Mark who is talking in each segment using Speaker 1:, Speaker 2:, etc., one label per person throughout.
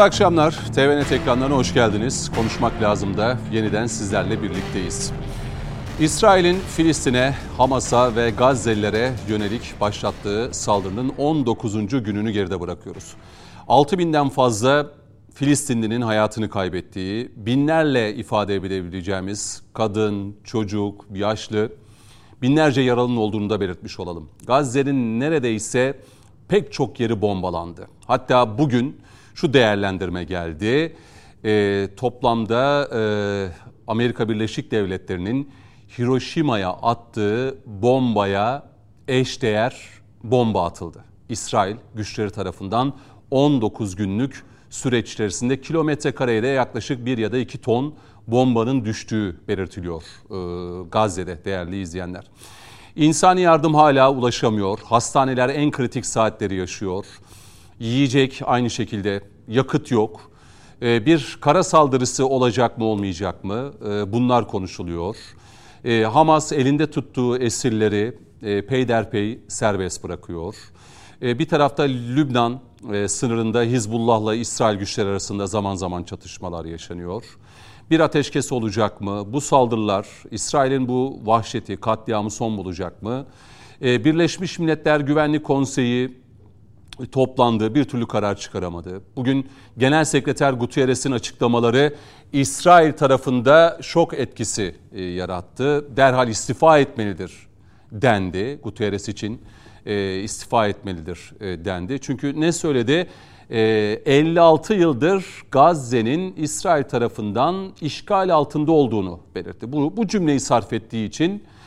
Speaker 1: Mutlu akşamlar. TVNet ekranlarına hoş geldiniz. Konuşmak lazım da yeniden sizlerle birlikteyiz. İsrail'in Filistin'e, Hamas'a ve Gazze'lilere yönelik başlattığı saldırının 19. gününü geride bırakıyoruz. 6000'den fazla Filistinlinin hayatını kaybettiği, binlerle ifade edebileceğimiz kadın, çocuk, yaşlı, binlerce yaralının olduğunu da belirtmiş olalım. Gazze'nin neredeyse pek çok yeri bombalandı. Hatta bugün şu değerlendirme geldi. E, toplamda e, Amerika Birleşik Devletleri'nin Hiroşima'ya attığı bombaya eşdeğer bomba atıldı. İsrail güçleri tarafından 19 günlük süreç içerisinde kilometre kareye yaklaşık bir ya da iki ton bombanın düştüğü belirtiliyor e, Gazze'de değerli izleyenler. İnsani yardım hala ulaşamıyor. Hastaneler en kritik saatleri yaşıyor. Yiyecek aynı şekilde, yakıt yok. E, bir kara saldırısı olacak mı olmayacak mı? E, bunlar konuşuluyor. E, Hamas elinde tuttuğu esirleri e, peyderpey serbest bırakıyor. Bir tarafta Lübnan e, sınırında Hizbullah'la İsrail güçleri arasında zaman zaman çatışmalar yaşanıyor. Bir ateşkes olacak mı? Bu saldırılar İsrail'in bu vahşeti, katliamı son bulacak mı? Birleşmiş Milletler Güvenlik Konseyi toplandı, bir türlü karar çıkaramadı. Bugün Genel Sekreter Guterres'in açıklamaları İsrail tarafında şok etkisi e, yarattı. Derhal istifa etmelidir dendi Guterres için e, istifa etmelidir e, dendi. Çünkü ne söyledi? E, 56 yıldır Gazze'nin İsrail tarafından işgal altında olduğunu belirtti. Bu, bu cümleyi sarf ettiği için e,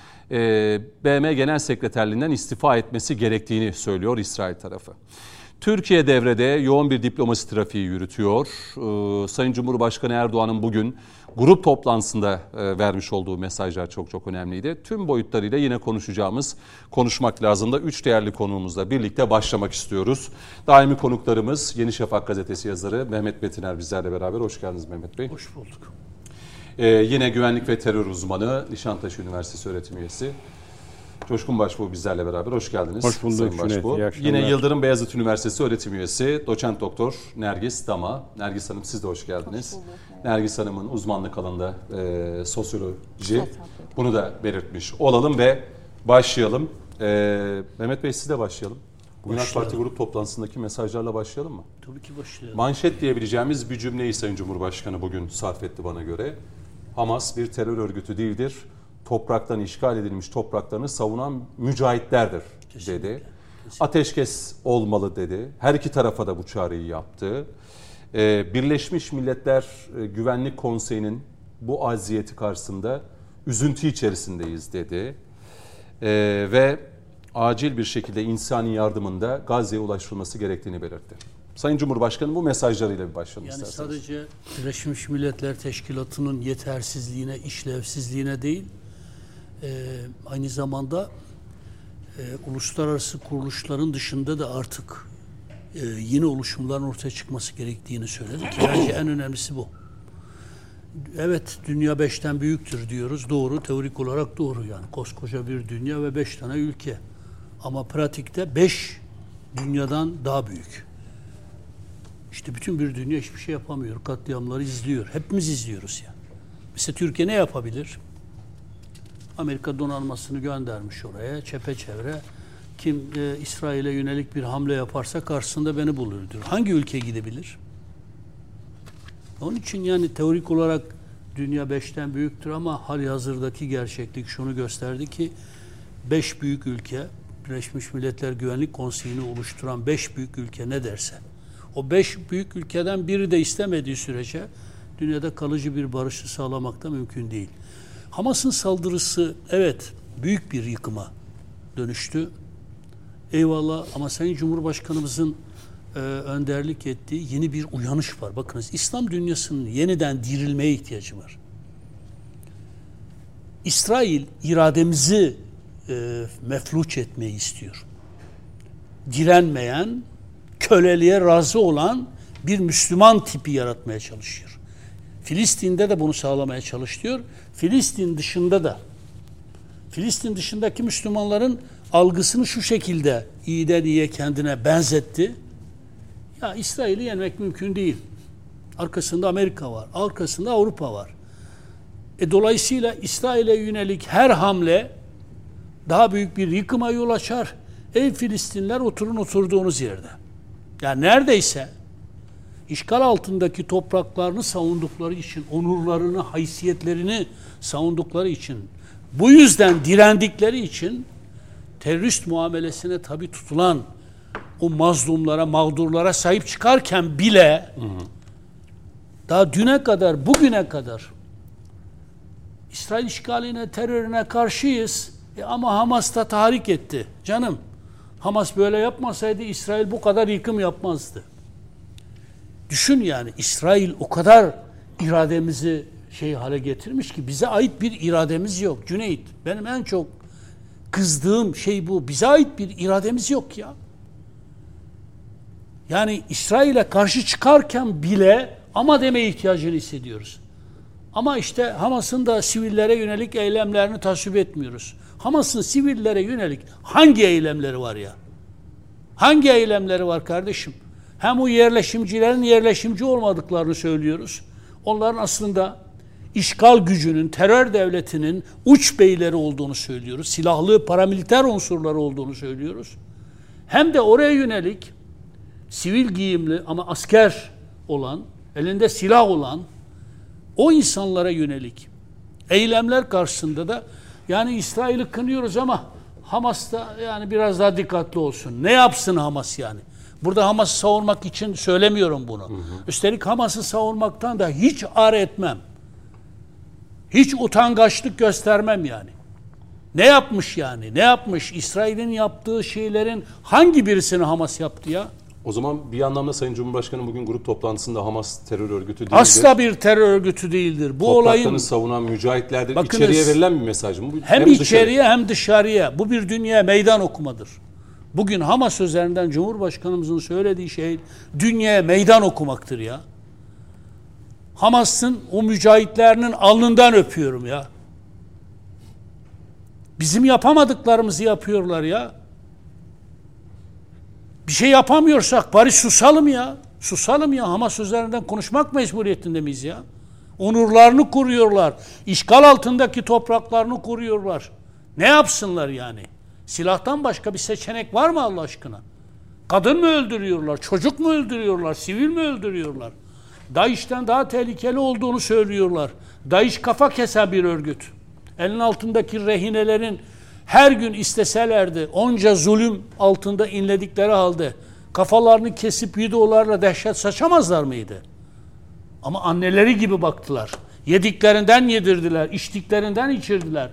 Speaker 1: BM Genel Sekreterliğinden istifa etmesi gerektiğini söylüyor İsrail tarafı. Türkiye devrede yoğun bir diplomasi trafiği yürütüyor. Ee, Sayın Cumhurbaşkanı Erdoğan'ın bugün grup toplantısında e, vermiş olduğu mesajlar çok çok önemliydi. Tüm boyutlarıyla yine konuşacağımız, konuşmak lazım da üç değerli konuğumuzla birlikte başlamak istiyoruz. Daimi konuklarımız Yeni Şafak gazetesi yazarı Mehmet Betiner bizlerle beraber. Hoş geldiniz Mehmet Bey.
Speaker 2: Hoş bulduk.
Speaker 1: Ee, yine güvenlik ve terör uzmanı, Nişantaşı Üniversitesi öğretim üyesi Coşkun Başbuğ bizlerle beraber. Hoş geldiniz.
Speaker 2: Hoş bulduk.
Speaker 1: Sayın Başbuğ. Yine Yıldırım Beyazıt Üniversitesi öğretim üyesi doçent doktor Nergis Dama. Nergis Hanım siz de hoş geldiniz. Hoş Nergis Hanım'ın uzmanlık alanında e, sosyoloji. Bunu da belirtmiş olalım ve başlayalım. E, Mehmet Bey siz de başlayalım. Bugün AK Parti grup toplantısındaki mesajlarla başlayalım mı?
Speaker 2: Tabii ki başlayalım.
Speaker 1: Manşet diyebileceğimiz bir cümleyi Sayın Cumhurbaşkanı bugün sarf etti bana göre. Hamas bir terör örgütü değildir topraktan işgal edilmiş topraklarını savunan mücahitlerdir Kesinlikle. dedi. Kesinlikle. Ateşkes olmalı dedi. Her iki tarafa da bu çağrıyı yaptı. Ee, Birleşmiş Milletler e, Güvenlik Konseyi'nin bu aziyeti karşısında üzüntü içerisindeyiz dedi. Ee, ve acil bir şekilde insani yardımında Gazze'ye ulaştırılması gerektiğini belirtti. Sayın Cumhurbaşkanı bu mesajlarıyla bir başlayalım
Speaker 2: yani
Speaker 1: isterseniz.
Speaker 2: sadece Birleşmiş Milletler Teşkilatı'nın yetersizliğine, işlevsizliğine değil, e, aynı zamanda e, uluslararası kuruluşların dışında da artık e, yeni oluşumların ortaya çıkması gerektiğini söyledi ki bence en önemlisi bu. Evet dünya beşten büyüktür diyoruz. Doğru, teorik olarak doğru yani. Koskoca bir dünya ve beş tane ülke. Ama pratikte beş dünyadan daha büyük. İşte bütün bir dünya hiçbir şey yapamıyor. Katliamları izliyor. Hepimiz izliyoruz yani. Mesela Türkiye ne yapabilir? Amerika donanmasını göndermiş oraya çepeçevre. Kim e, İsrail'e yönelik bir hamle yaparsa karşısında beni bulur diyor. Hangi ülke gidebilir? Onun için yani teorik olarak dünya beşten büyüktür ama hali hazırdaki gerçeklik şunu gösterdi ki beş büyük ülke Birleşmiş Milletler Güvenlik Konseyi'ni oluşturan beş büyük ülke ne derse o beş büyük ülkeden biri de istemediği sürece dünyada kalıcı bir barışı sağlamak da mümkün değil. Hamas'ın saldırısı evet büyük bir yıkıma dönüştü. Eyvallah ama Sayın Cumhurbaşkanımızın e, önderlik ettiği yeni bir uyanış var. Bakınız İslam dünyasının yeniden dirilmeye ihtiyacı var. İsrail irademizi e, mefluç etmeyi istiyor. Direnmeyen, köleliğe razı olan bir Müslüman tipi yaratmaya çalışıyor. Filistin'de de bunu sağlamaya çalışıyor. Filistin dışında da Filistin dışındaki Müslümanların algısını şu şekilde iyiden iyiye kendine benzetti. Ya İsrail'i yenmek mümkün değil. Arkasında Amerika var. Arkasında Avrupa var. E, dolayısıyla İsrail'e yönelik her hamle daha büyük bir yıkıma yol açar. Ey Filistinler oturun oturduğunuz yerde. Yani neredeyse işgal altındaki topraklarını savundukları için, onurlarını, haysiyetlerini savundukları için, bu yüzden direndikleri için terörist muamelesine tabi tutulan o mazlumlara, mağdurlara sahip çıkarken bile hı hı. daha düne kadar, bugüne kadar İsrail işgaline, terörüne karşıyız. E ama Hamas da tahrik etti. Canım, Hamas böyle yapmasaydı İsrail bu kadar yıkım yapmazdı. Düşün yani İsrail o kadar irademizi şey hale getirmiş ki bize ait bir irademiz yok. Cüneyt benim en çok kızdığım şey bu. Bize ait bir irademiz yok ya. Yani İsrail'e karşı çıkarken bile ama deme ihtiyacını hissediyoruz. Ama işte Hamas'ın da sivillere yönelik eylemlerini tasvip etmiyoruz. Hamas'ın sivillere yönelik hangi eylemleri var ya? Hangi eylemleri var kardeşim? Hem o yerleşimcilerin yerleşimci olmadıklarını söylüyoruz. Onların aslında işgal gücünün, terör devletinin uç beyleri olduğunu söylüyoruz. Silahlı paramiliter unsurları olduğunu söylüyoruz. Hem de oraya yönelik sivil giyimli ama asker olan, elinde silah olan o insanlara yönelik eylemler karşısında da yani İsrail'i kınıyoruz ama Hamas da yani biraz daha dikkatli olsun. Ne yapsın Hamas yani? Burada Hamas'ı savunmak için söylemiyorum bunu. Hı hı. Üstelik Hamas'ı savunmaktan da hiç ar etmem. Hiç utangaçlık göstermem yani. Ne yapmış yani? Ne yapmış? İsrail'in yaptığı şeylerin hangi birisini Hamas yaptı ya?
Speaker 1: O zaman bir anlamda Sayın Cumhurbaşkanı bugün grup toplantısında Hamas terör örgütü değildir.
Speaker 2: Asla bir terör örgütü değildir. Bu olayın
Speaker 1: savunan mücahitlerdir. Bakınız, içeriye verilen bir mesaj mı?
Speaker 2: Hem, hem içeriye dışarı. hem dışarıya. Bu bir dünya meydan okumadır. Bugün Hamas üzerinden Cumhurbaşkanımızın söylediği şey dünyaya meydan okumaktır ya. Hamas'ın o mücahitlerinin alnından öpüyorum ya. Bizim yapamadıklarımızı yapıyorlar ya. Bir şey yapamıyorsak bari susalım ya. Susalım ya. Hamas üzerinden konuşmak mecburiyetinde miyiz ya? Onurlarını kuruyorlar. İşgal altındaki topraklarını kuruyorlar. Ne yapsınlar yani? Silahtan başka bir seçenek var mı Allah aşkına? Kadın mı öldürüyorlar? Çocuk mu öldürüyorlar? Sivil mi öldürüyorlar? DAEŞ'ten daha tehlikeli olduğunu söylüyorlar. DAEŞ kafa kesen bir örgüt. Elin altındaki rehinelerin her gün isteselerdi onca zulüm altında inledikleri halde kafalarını kesip videolarla dehşet saçamazlar mıydı? Ama anneleri gibi baktılar. Yediklerinden yedirdiler, içtiklerinden içirdiler.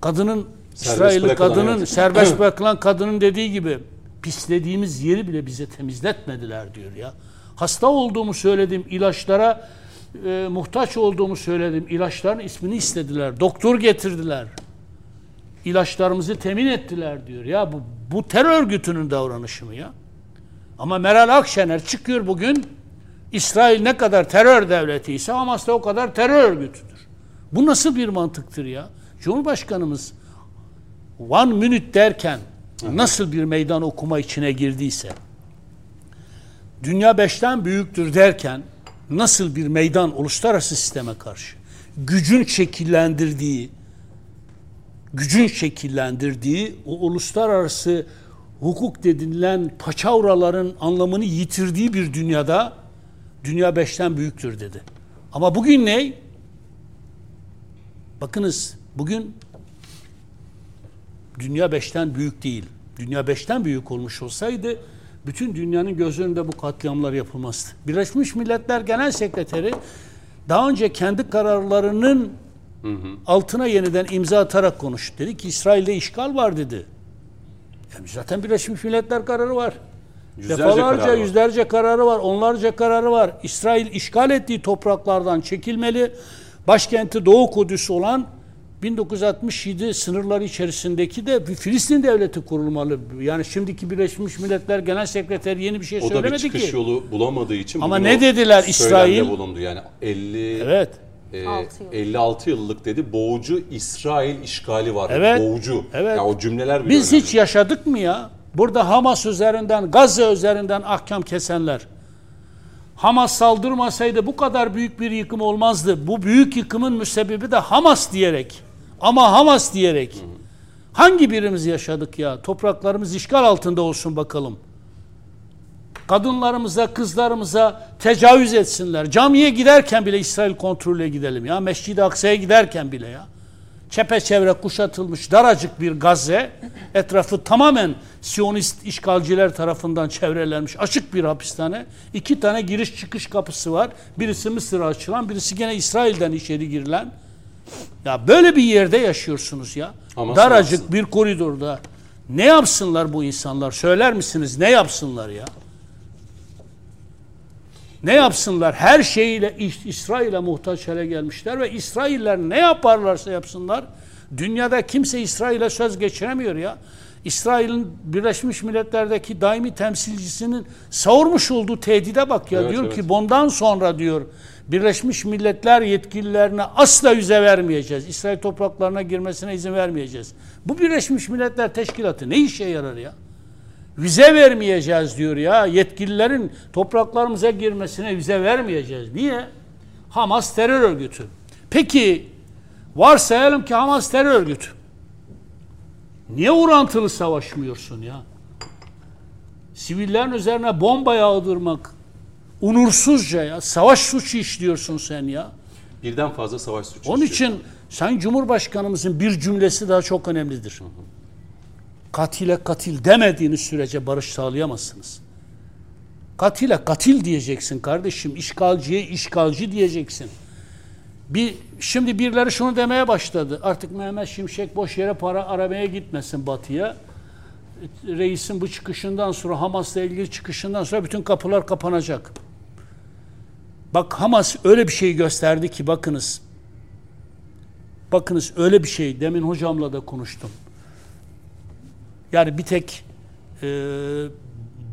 Speaker 2: Kadının İsrailli kadının yani. serbest bırakılan kadının dediği gibi pislediğimiz yeri bile bize temizletmediler diyor ya. Hasta olduğumu söyledim, ilaçlara e, muhtaç olduğumu söyledim. İlaçların ismini istediler. Doktor getirdiler. İlaçlarımızı temin ettiler diyor. Ya bu, bu terör örgütünün davranışı mı ya? Ama Meral Akşener çıkıyor bugün İsrail ne kadar terör devleti ise Hamas da o kadar terör örgütüdür. Bu nasıl bir mantıktır ya? Cumhurbaşkanımız one minute derken nasıl bir meydan okuma içine girdiyse dünya beşten büyüktür derken nasıl bir meydan uluslararası sisteme karşı gücün şekillendirdiği gücün şekillendirdiği o uluslararası hukuk dedilen paçavraların anlamını yitirdiği bir dünyada dünya beşten büyüktür dedi. Ama bugün ne? Bakınız bugün dünya beşten büyük değil. Dünya beşten büyük olmuş olsaydı bütün dünyanın göz önünde bu katliamlar yapılmazdı. Birleşmiş Milletler Genel Sekreteri daha önce kendi kararlarının hı hı. altına yeniden imza atarak konuştu. Dedi ki İsrail'de işgal var dedi. Yani zaten Birleşmiş Milletler kararı var. Yüzlerce Defalarca kararı yüzlerce kararı var. Onlarca kararı var. İsrail işgal ettiği topraklardan çekilmeli. Başkenti Doğu Kudüs olan 1967 sınırları içerisindeki de bir Filistin devleti kurulmalı. Yani şimdiki Birleşmiş Milletler Genel Sekreteri yeni bir şey
Speaker 1: o
Speaker 2: söylemedi
Speaker 1: ki. O da bir çıkış
Speaker 2: ki.
Speaker 1: yolu bulamadığı için
Speaker 2: Ama ne dediler İsrail?
Speaker 1: bulundu. Yani 50 Evet. E, 56 yıllık dedi boğucu İsrail işgali var.
Speaker 2: Evet.
Speaker 1: Boğucu.
Speaker 2: Evet.
Speaker 1: Ya o cümleler
Speaker 2: Biz önemli. hiç yaşadık mı ya? Burada Hamas üzerinden, Gazze üzerinden ahkam kesenler. Hamas saldırmasaydı bu kadar büyük bir yıkım olmazdı. Bu büyük yıkımın müsebbibi de Hamas diyerek. Ama Hamas diyerek. Hangi birimiz yaşadık ya? Topraklarımız işgal altında olsun bakalım. Kadınlarımıza, kızlarımıza tecavüz etsinler. Camiye giderken bile İsrail kontrolüne gidelim ya. Mescid-i Aksa'ya giderken bile ya çepeçevre kuşatılmış daracık bir Gazze, etrafı tamamen Siyonist işgalciler tarafından çevrelenmiş açık bir hapishane. İki tane giriş çıkış kapısı var. Birisi Mısır'a açılan, birisi gene İsrail'den içeri girilen. Ya böyle bir yerde yaşıyorsunuz ya. Ama daracık bir koridorda. Ne yapsınlar bu insanlar? Söyler misiniz? Ne yapsınlar ya? Ne yapsınlar? Her şeyiyle İsrail'e muhtaç hale gelmişler ve İsrailler ne yaparlarsa yapsınlar dünyada kimse İsrail'e söz geçiremiyor ya. İsrail'in Birleşmiş Milletler'deki daimi temsilcisinin savurmuş olduğu tehdide bak ya. Evet, diyor evet. ki bundan sonra diyor Birleşmiş Milletler yetkililerine asla yüze vermeyeceğiz. İsrail topraklarına girmesine izin vermeyeceğiz. Bu Birleşmiş Milletler Teşkilatı ne işe yarar ya? Vize vermeyeceğiz diyor ya. Yetkililerin topraklarımıza girmesine vize vermeyeceğiz. Niye? Hamas terör örgütü. Peki varsayalım ki Hamas terör örgütü. Niye orantılı savaşmıyorsun ya? Sivillerin üzerine bomba yağdırmak unursuzca ya. Savaş suçu işliyorsun sen ya.
Speaker 1: Birden fazla savaş suçu
Speaker 2: Onun için Sayın Cumhurbaşkanımızın bir cümlesi daha çok önemlidir. Hı hı katile katil demediğiniz sürece barış sağlayamazsınız. Katile katil diyeceksin kardeşim. İşgalciye işgalci diyeceksin. Bir, şimdi birileri şunu demeye başladı. Artık Mehmet Şimşek boş yere para aramaya gitmesin batıya. Reisin bu çıkışından sonra Hamas'la ilgili çıkışından sonra bütün kapılar kapanacak. Bak Hamas öyle bir şey gösterdi ki bakınız. Bakınız öyle bir şey. Demin hocamla da konuştum. Yani bir tek e,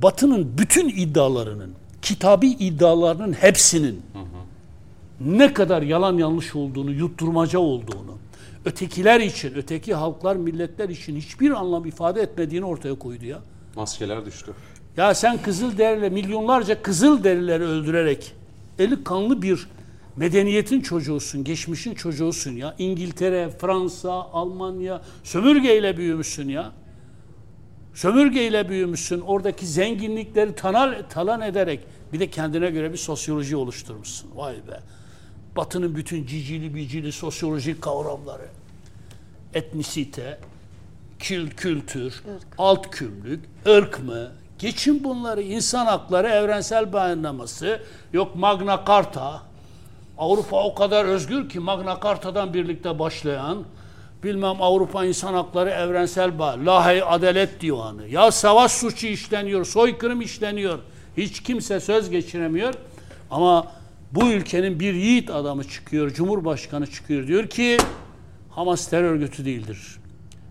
Speaker 2: Batı'nın bütün iddialarının, kitabi iddialarının hepsinin hı hı. ne kadar yalan yanlış olduğunu, yutturmaca olduğunu, ötekiler için, öteki halklar, milletler için hiçbir anlam ifade etmediğini ortaya koydu ya.
Speaker 1: Maskeler düştü.
Speaker 2: Ya sen kızıl deriyle milyonlarca kızıl derileri öldürerek eli kanlı bir medeniyetin çocuğusun, geçmişin çocuğusun ya. İngiltere, Fransa, Almanya sömürgeyle büyümüşsün ya. Sömürgeyle büyümüşsün. Oradaki zenginlikleri tanal, talan ederek bir de kendine göre bir sosyoloji oluşturmuşsun. Vay be. Batının bütün cicili bicili sosyolojik kavramları. Etnisite, kül, kültür, ırk. alt kümlük, ırk mı? Geçin bunları. insan hakları, evrensel beyanlaması, yok Magna Carta. Avrupa o kadar özgür ki Magna Carta'dan birlikte başlayan bilmem Avrupa İnsan Hakları Evrensel Bağ, Lahey Adalet Divanı. Ya savaş suçu işleniyor, soykırım işleniyor. Hiç kimse söz geçiremiyor. Ama bu ülkenin bir yiğit adamı çıkıyor, Cumhurbaşkanı çıkıyor diyor ki Hamas terör örgütü değildir.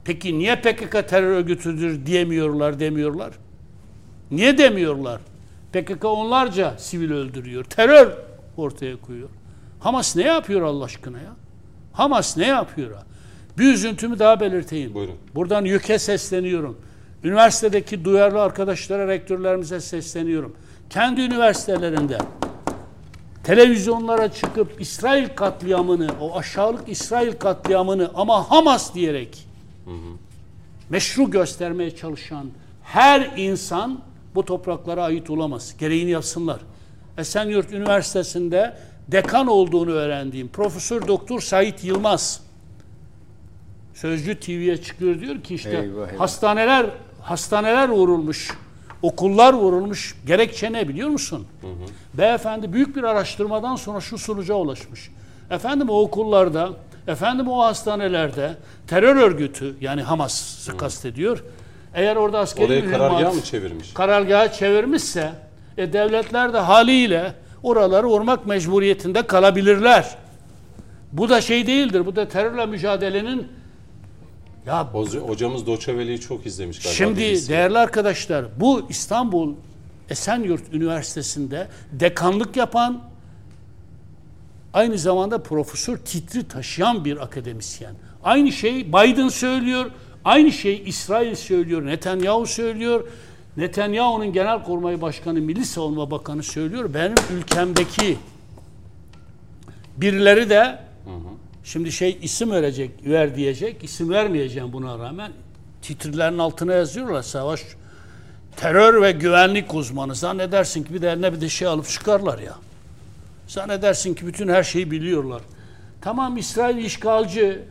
Speaker 2: Peki niye PKK terör örgütüdür diyemiyorlar, demiyorlar? Niye demiyorlar? PKK onlarca sivil öldürüyor. Terör ortaya koyuyor. Hamas ne yapıyor Allah aşkına ya? Hamas ne yapıyor? Ha? Bir üzüntümü daha belirteyim.
Speaker 1: Buyurun.
Speaker 2: Buradan YÖK'e sesleniyorum. Üniversitedeki duyarlı arkadaşlara, rektörlerimize sesleniyorum. Kendi üniversitelerinde televizyonlara çıkıp İsrail katliamını, o aşağılık İsrail katliamını ama Hamas diyerek hı hı. meşru göstermeye çalışan her insan bu topraklara ait olamaz. Gereğini yapsınlar. Esenyurt Üniversitesi'nde dekan olduğunu öğrendiğim Profesör Doktor Sait Yılmaz Sözcü TV'ye çıkıyor diyor ki işte eyvah, eyvah. hastaneler hastaneler vurulmuş. Okullar vurulmuş. Gerekçe ne biliyor musun? Hı hı. Beyefendi büyük bir araştırmadan sonra şu sonuca ulaşmış. Efendim o okullarda, efendim o hastanelerde terör örgütü yani Hamas'ı kastediyor. Eğer orada askeri
Speaker 1: Oraya karargah mı çevirmiş?
Speaker 2: Karargahı çevirmişse e, devletler de haliyle oraları vurmak mecburiyetinde kalabilirler. Bu da şey değildir. Bu da terörle mücadelenin
Speaker 1: ya hocamız Doçeveli'yi çok izlemiş galiba.
Speaker 2: Şimdi birisi. değerli arkadaşlar bu İstanbul Esenyurt Üniversitesi'nde dekanlık yapan aynı zamanda profesör titri taşıyan bir akademisyen. Aynı şey Biden söylüyor, aynı şey İsrail söylüyor, Netanyahu söylüyor. Netanyahu'nun Genelkurmay Başkanı, Milli Savunma Bakanı söylüyor. Benim ülkemdeki birileri de hı hı. Şimdi şey isim verecek, ver diyecek. isim vermeyeceğim buna rağmen. Titrilerin altına yazıyorlar. Savaş terör ve güvenlik uzmanı. Zannedersin ki bir de eline bir de şey alıp çıkarlar ya. Zannedersin ki bütün her şeyi biliyorlar. Tamam İsrail işgalci.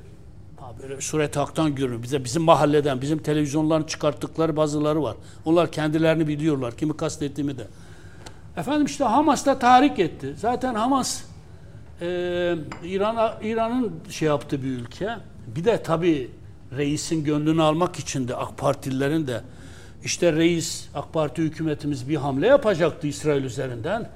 Speaker 2: Böyle suret haktan görünüyor. Bize bizim mahalleden, bizim televizyonların çıkarttıkları bazıları var. Onlar kendilerini biliyorlar. Kimi kastettiğimi de. Efendim işte Hamas da tahrik etti. Zaten Hamas e, İran'a İran'ın şey yaptığı bir ülke. Bir de tabii reisin gönlünü almak için de AK Partililerin de işte reis AK Parti hükümetimiz bir hamle yapacaktı İsrail üzerinden.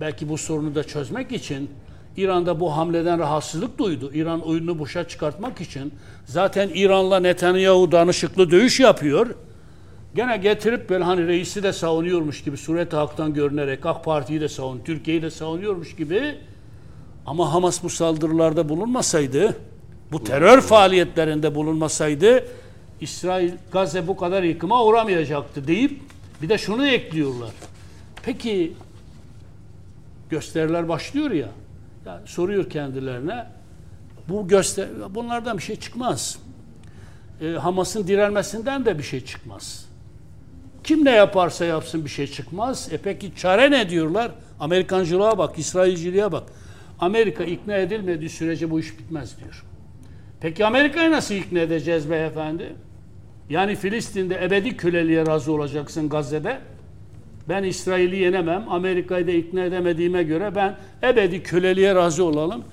Speaker 2: Belki bu sorunu da çözmek için İran'da bu hamleden rahatsızlık duydu. İran oyununu boşa çıkartmak için zaten İran'la Netanyahu danışıklı dövüş yapıyor. Gene getirip böyle hani reisi de savunuyormuş gibi suret haktan görünerek AK Parti'yi de savun, Türkiye'yi de savunuyormuş gibi ama Hamas bu saldırılarda bulunmasaydı, bu terör faaliyetlerinde bulunmasaydı İsrail Gazze bu kadar yıkıma uğramayacaktı deyip bir de şunu ekliyorlar. Peki gösteriler başlıyor ya. Yani soruyor kendilerine. Bu göster bunlardan bir şey çıkmaz. E, Hamas'ın direnmesinden de bir şey çıkmaz. Kim ne yaparsa yapsın bir şey çıkmaz. E peki çare ne diyorlar? Amerikancılığa bak, İsrailciliğe bak. Amerika ikna edilmediği sürece bu iş bitmez diyor. Peki Amerika'yı nasıl ikna edeceğiz beyefendi? Yani Filistin'de ebedi köleliğe razı olacaksın Gazze'de. Ben İsrail'i yenemem. Amerika'yı da ikna edemediğime göre ben ebedi köleliğe razı olalım.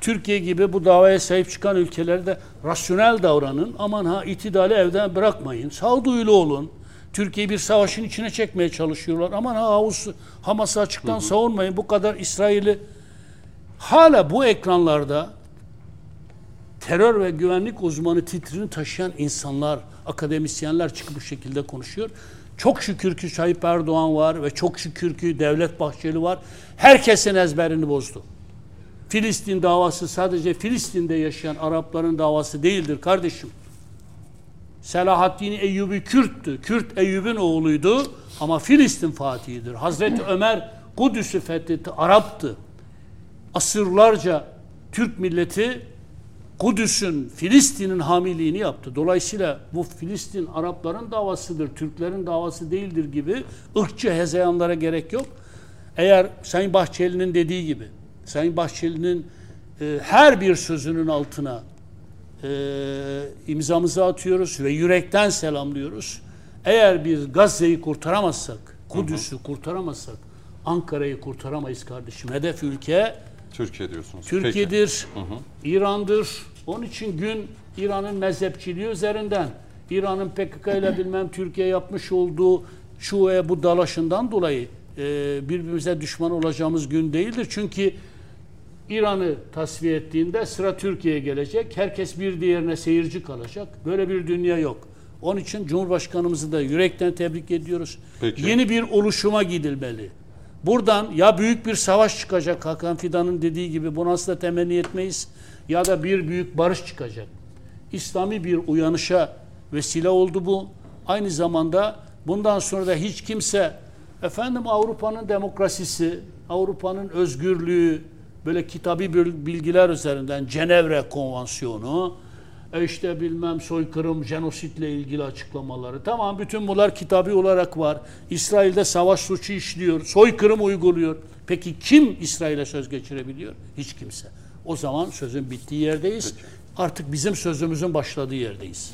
Speaker 2: Türkiye gibi bu davaya sahip çıkan ülkelerde rasyonel davranın. Aman ha itidali evden bırakmayın. Sağduyulu olun. Türkiye bir savaşın içine çekmeye çalışıyorlar. Aman ha Hamas'ı açıktan savunmayın. Bu kadar İsrail'i hala bu ekranlarda terör ve güvenlik uzmanı titrini taşıyan insanlar, akademisyenler çıkıp bu şekilde konuşuyor. Çok şükür ki Tayyip Erdoğan var ve çok şükür ki Devlet Bahçeli var. Herkesin ezberini bozdu. Filistin davası sadece Filistin'de yaşayan Arapların davası değildir kardeşim. Selahaddin Eyyubi Kürttü. Kürt Eyyub'un oğluydu ama Filistin fatihidir. Hazreti Ömer Kudüs'ü fethetti, Arap'tı. Asırlarca Türk milleti Kudüs'ün, Filistin'in hamiliğini yaptı. Dolayısıyla bu Filistin Arapların davasıdır, Türklerin davası değildir gibi ırkçı hezeyanlara gerek yok. Eğer Sayın Bahçeli'nin dediği gibi, Sayın Bahçeli'nin e, her bir sözünün altına e, imzamızı atıyoruz ve yürekten selamlıyoruz. Eğer biz Gazze'yi kurtaramazsak, Kudüs'ü kurtaramazsak, Ankara'yı kurtaramayız kardeşim. Hedef ülke
Speaker 1: Türkiye diyorsunuz.
Speaker 2: Türkiye'dir, hı hı. İran'dır. Onun için gün İran'ın mezhepçiliği üzerinden, İran'ın PKK ile bilmem Türkiye yapmış olduğu şu ve bu dalaşından dolayı e, birbirimize düşman olacağımız gün değildir. Çünkü İran'ı tasfiye ettiğinde sıra Türkiye'ye gelecek. Herkes bir diğerine seyirci kalacak. Böyle bir dünya yok. Onun için Cumhurbaşkanımızı da yürekten tebrik ediyoruz. Peki. Yeni bir oluşuma gidilmeli. Buradan ya büyük bir savaş çıkacak Hakan Fidan'ın dediği gibi bunu asla temenni etmeyiz ya da bir büyük barış çıkacak. İslami bir uyanışa vesile oldu bu. Aynı zamanda bundan sonra da hiç kimse efendim Avrupa'nın demokrasisi, Avrupa'nın özgürlüğü böyle kitabi bilgiler üzerinden Cenevre Konvansiyonu, e işte bilmem soykırım, jenositle ilgili açıklamaları. Tamam bütün bunlar kitabi olarak var. İsrail'de savaş suçu işliyor, soykırım uyguluyor. Peki kim İsrail'e söz geçirebiliyor? Hiç kimse. O zaman sözün bittiği yerdeyiz. Peki. Artık bizim sözümüzün başladığı yerdeyiz.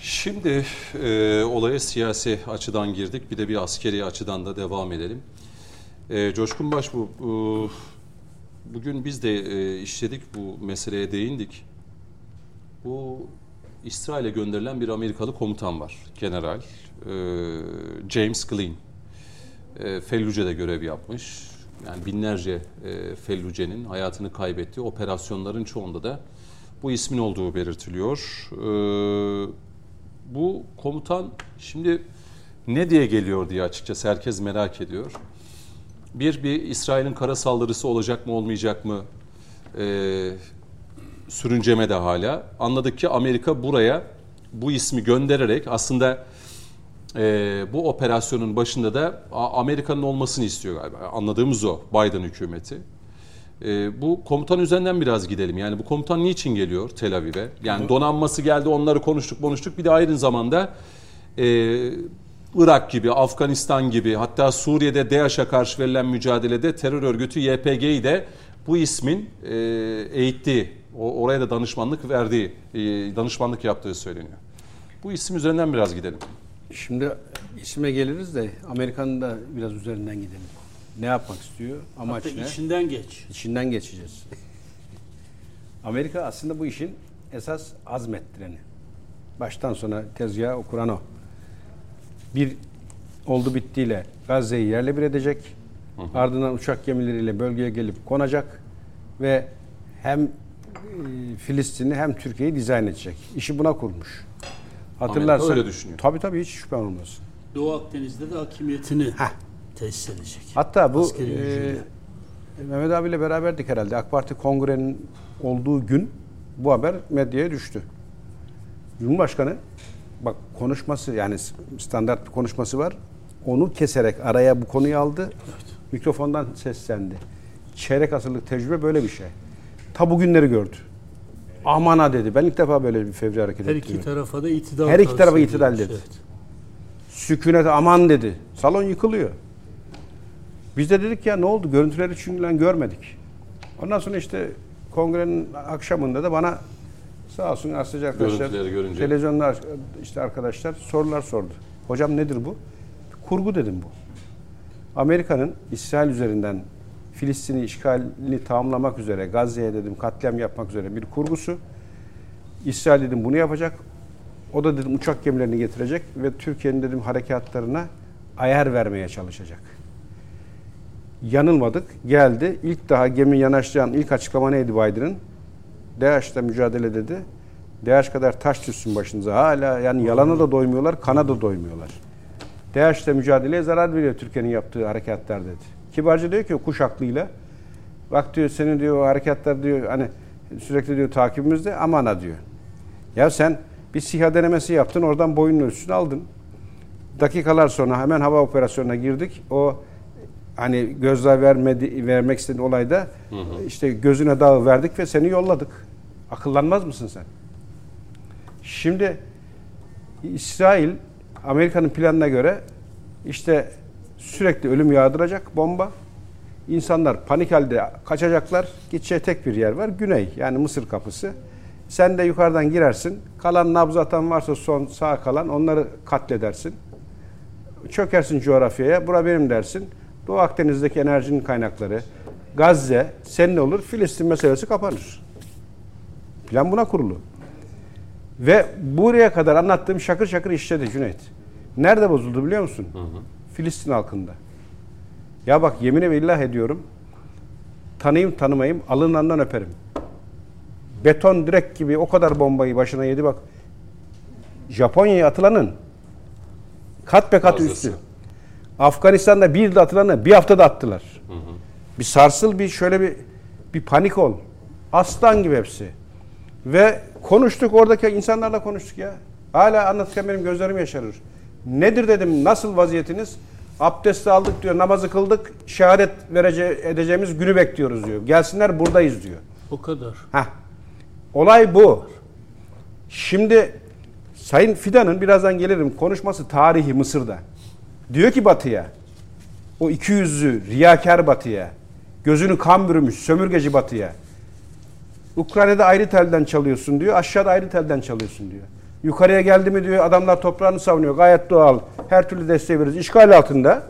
Speaker 1: Şimdi e, olaya siyasi açıdan girdik. Bir de bir askeri açıdan da devam edelim. E, Coşkun Baş bu, bu bugün biz de e, işledik bu meseleye değindik. Bu İsrail'e gönderilen bir Amerikalı komutan var. General e, James Glynn. E, Felluce'de görev yapmış. Yani binlerce e, Felluce'nin hayatını kaybettiği operasyonların çoğunda da bu ismin olduğu belirtiliyor. E, bu komutan şimdi ne diye geliyor diye açıkçası herkes merak ediyor. Bir, bir İsrail'in kara saldırısı olacak mı olmayacak mı? E, sürünceme de hala. Anladık ki Amerika buraya bu ismi göndererek aslında e, bu operasyonun başında da Amerika'nın olmasını istiyor galiba. Anladığımız o Biden hükümeti. E, bu komutan üzerinden biraz gidelim. Yani bu komutan niçin geliyor Tel Aviv'e? Yani donanması geldi onları konuştuk konuştuk. Bir de aynı zamanda e, Irak gibi, Afganistan gibi hatta Suriye'de DAEŞ'e karşı verilen mücadelede terör örgütü YPG'yi de bu ismin e, eğittiği, oraya da danışmanlık verdiği, e, danışmanlık yaptığı söyleniyor. Bu isim üzerinden biraz gidelim.
Speaker 3: Şimdi isime geliriz de Amerika'nın da biraz üzerinden gidelim. Ne yapmak istiyor? Amaç
Speaker 2: Hatta
Speaker 3: ne?
Speaker 2: içinden geç.
Speaker 3: İçinden geçeceğiz. Amerika aslında bu işin esas azmettireni. Baştan sona tezgahı okuran o. Bir oldu bittiyle Gazze'yi yerle bir edecek. Hı hı. Ardından uçak gemileriyle bölgeye gelip konacak ve hem Filistin'i hem Türkiye'yi dizayn edecek. İşi buna kurmuş.
Speaker 1: Hatırlarsan öyle düşünüyor.
Speaker 3: Tabii tabii hiç şüphe olmaz.
Speaker 2: Doğu Akdeniz'de de hakimiyetini Heh. tesis edecek.
Speaker 3: Hatta bu e, Mehmet abiyle beraberdik herhalde. AK Parti kongrenin olduğu gün bu haber medyaya düştü. Cumhurbaşkanı bak konuşması yani standart bir konuşması var. Onu keserek araya bu konuyu aldı. Evet. Mikrofondan seslendi. Çeyrek asırlık tecrübe böyle bir şey. Ta bugünleri gördü. Amana dedi. Ben ilk defa böyle bir fevri hareket ettim.
Speaker 2: Her iki tarafa da itidal
Speaker 3: Her iki tarafa itidal dedi. Evet. Sükunet aman dedi. Salon yıkılıyor. Biz de dedik ya ne oldu? Görüntüleri çünkü görmedik. Ondan sonra işte kongrenin akşamında da bana sağ olsun gazeteci arkadaşlar, televizyonda işte arkadaşlar sorular sordu. Hocam nedir bu? Kurgu dedim bu. Amerika'nın İsrail üzerinden Filistin'i işgalini tamamlamak üzere, Gazze'ye dedim katliam yapmak üzere bir kurgusu. İsrail dedim bunu yapacak. O da dedim uçak gemilerini getirecek ve Türkiye'nin dedim harekatlarına ayar vermeye çalışacak. Yanılmadık. Geldi. İlk daha gemi yanaştıran ilk açıklama neydi Biden'ın? DAEŞ'le mücadele dedi. DAEŞ kadar taş düşsün başınıza. Hala yani yalana da doymuyorlar, kana da doymuyorlar. DAEŞ'le mücadeleye zarar veriyor Türkiye'nin yaptığı harekatlar dedi. Kibarca diyor ki kuş aklıyla bak diyor senin diyor o harekatlar diyor hani sürekli diyor takibimizde amana diyor. Ya sen bir SİHA denemesi yaptın oradan boyun ölçüsünü aldın. Dakikalar sonra hemen hava operasyonuna girdik. O hani gözler vermedi, vermek istediğin olayda hı hı. işte gözüne dağı verdik ve seni yolladık. Akıllanmaz mısın sen? Şimdi İsrail Amerika'nın planına göre işte sürekli ölüm yağdıracak bomba. İnsanlar panik halde kaçacaklar. Gideceği tek bir yer var. Güney yani Mısır kapısı. Sen de yukarıdan girersin. Kalan nabız atan varsa son sağ kalan onları katledersin. Çökersin coğrafyaya. Bura benim dersin. Doğu Akdeniz'deki enerjinin kaynakları, Gazze, senin olur, Filistin meselesi kapanır. Plan buna kurulu. Ve buraya kadar anlattığım şakır şakır işledi Cüneyt. Nerede bozuldu biliyor musun? Hı hı. Filistin halkında. Ya bak yemin ve illah ediyorum. Tanıyım tanımayım alınandan öperim. Beton direk gibi o kadar bombayı başına yedi bak. Japonya'ya atılanın kat be kat Fazlası. üstü. Afganistan'da bir de atılanı bir haftada attılar. Hı hı. Bir sarsıl bir şöyle bir bir panik ol. Aslan gibi hepsi. Ve konuştuk oradaki insanlarla konuştuk ya. Hala anlatırken benim gözlerim yaşarır. Nedir dedim nasıl vaziyetiniz? Abdesti aldık diyor, namazı kıldık, şehadet verece edeceğimiz günü bekliyoruz diyor. Gelsinler buradayız diyor.
Speaker 2: O kadar.
Speaker 3: Heh. Olay bu. Şimdi Sayın Fidan'ın birazdan gelirim konuşması tarihi Mısır'da. Diyor ki Batı'ya, o iki yüzlü riyakar Batı'ya, gözünü kan bürümüş sömürgeci Batı'ya, Ukrayna'da ayrı telden çalıyorsun diyor, aşağıda ayrı telden çalıyorsun diyor. Yukarıya geldi mi diyor adamlar toprağını savunuyor. Gayet doğal. Her türlü desteği veririz. İşgal altında.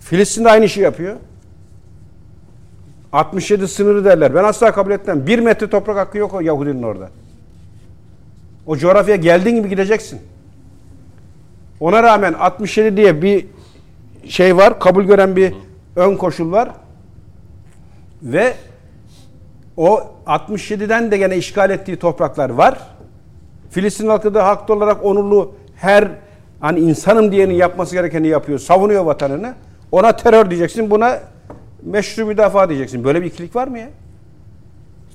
Speaker 3: Filistin de aynı işi yapıyor. 67 sınırı derler. Ben asla kabul etmem. Bir metre toprak hakkı yok o Yahudinin orada. O coğrafyaya geldiğin gibi gideceksin. Ona rağmen 67 diye bir şey var. Kabul gören bir ön koşul var. Ve o 67'den de gene işgal ettiği topraklar var. Filistin halkı da haklı olarak onurlu her hani insanım diyenin yapması gerekeni yapıyor. Savunuyor vatanını. Ona terör diyeceksin. Buna meşru müdafaa diyeceksin. Böyle bir ikilik var mı ya?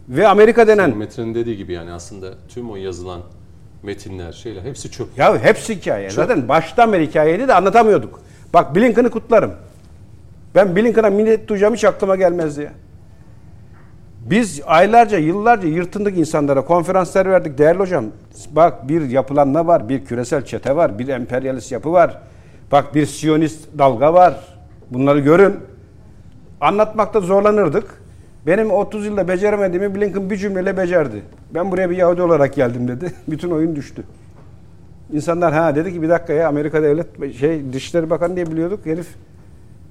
Speaker 3: Ve Amerika denen...
Speaker 1: Metin'in dediği gibi yani aslında tüm o yazılan metinler, şeyler hepsi çöp.
Speaker 3: Ya hepsi hikaye. Zaten baştan beri hikayeydi de anlatamıyorduk. Bak Blinken'ı kutlarım. Ben Blinken'a minnet duyacağım hiç aklıma gelmezdi ya. Biz aylarca, yıllarca yırtındık insanlara. Konferanslar verdik. Değerli hocam bak bir yapılanma var, bir küresel çete var, bir emperyalist yapı var. Bak bir siyonist dalga var. Bunları görün. Anlatmakta zorlanırdık. Benim 30 yılda beceremediğimi Blinken bir cümleyle becerdi. Ben buraya bir Yahudi olarak geldim dedi. Bütün oyun düştü. İnsanlar ha dedi ki bir dakika ya Amerika Devlet şey Dışişleri Bakanı diye biliyorduk herif.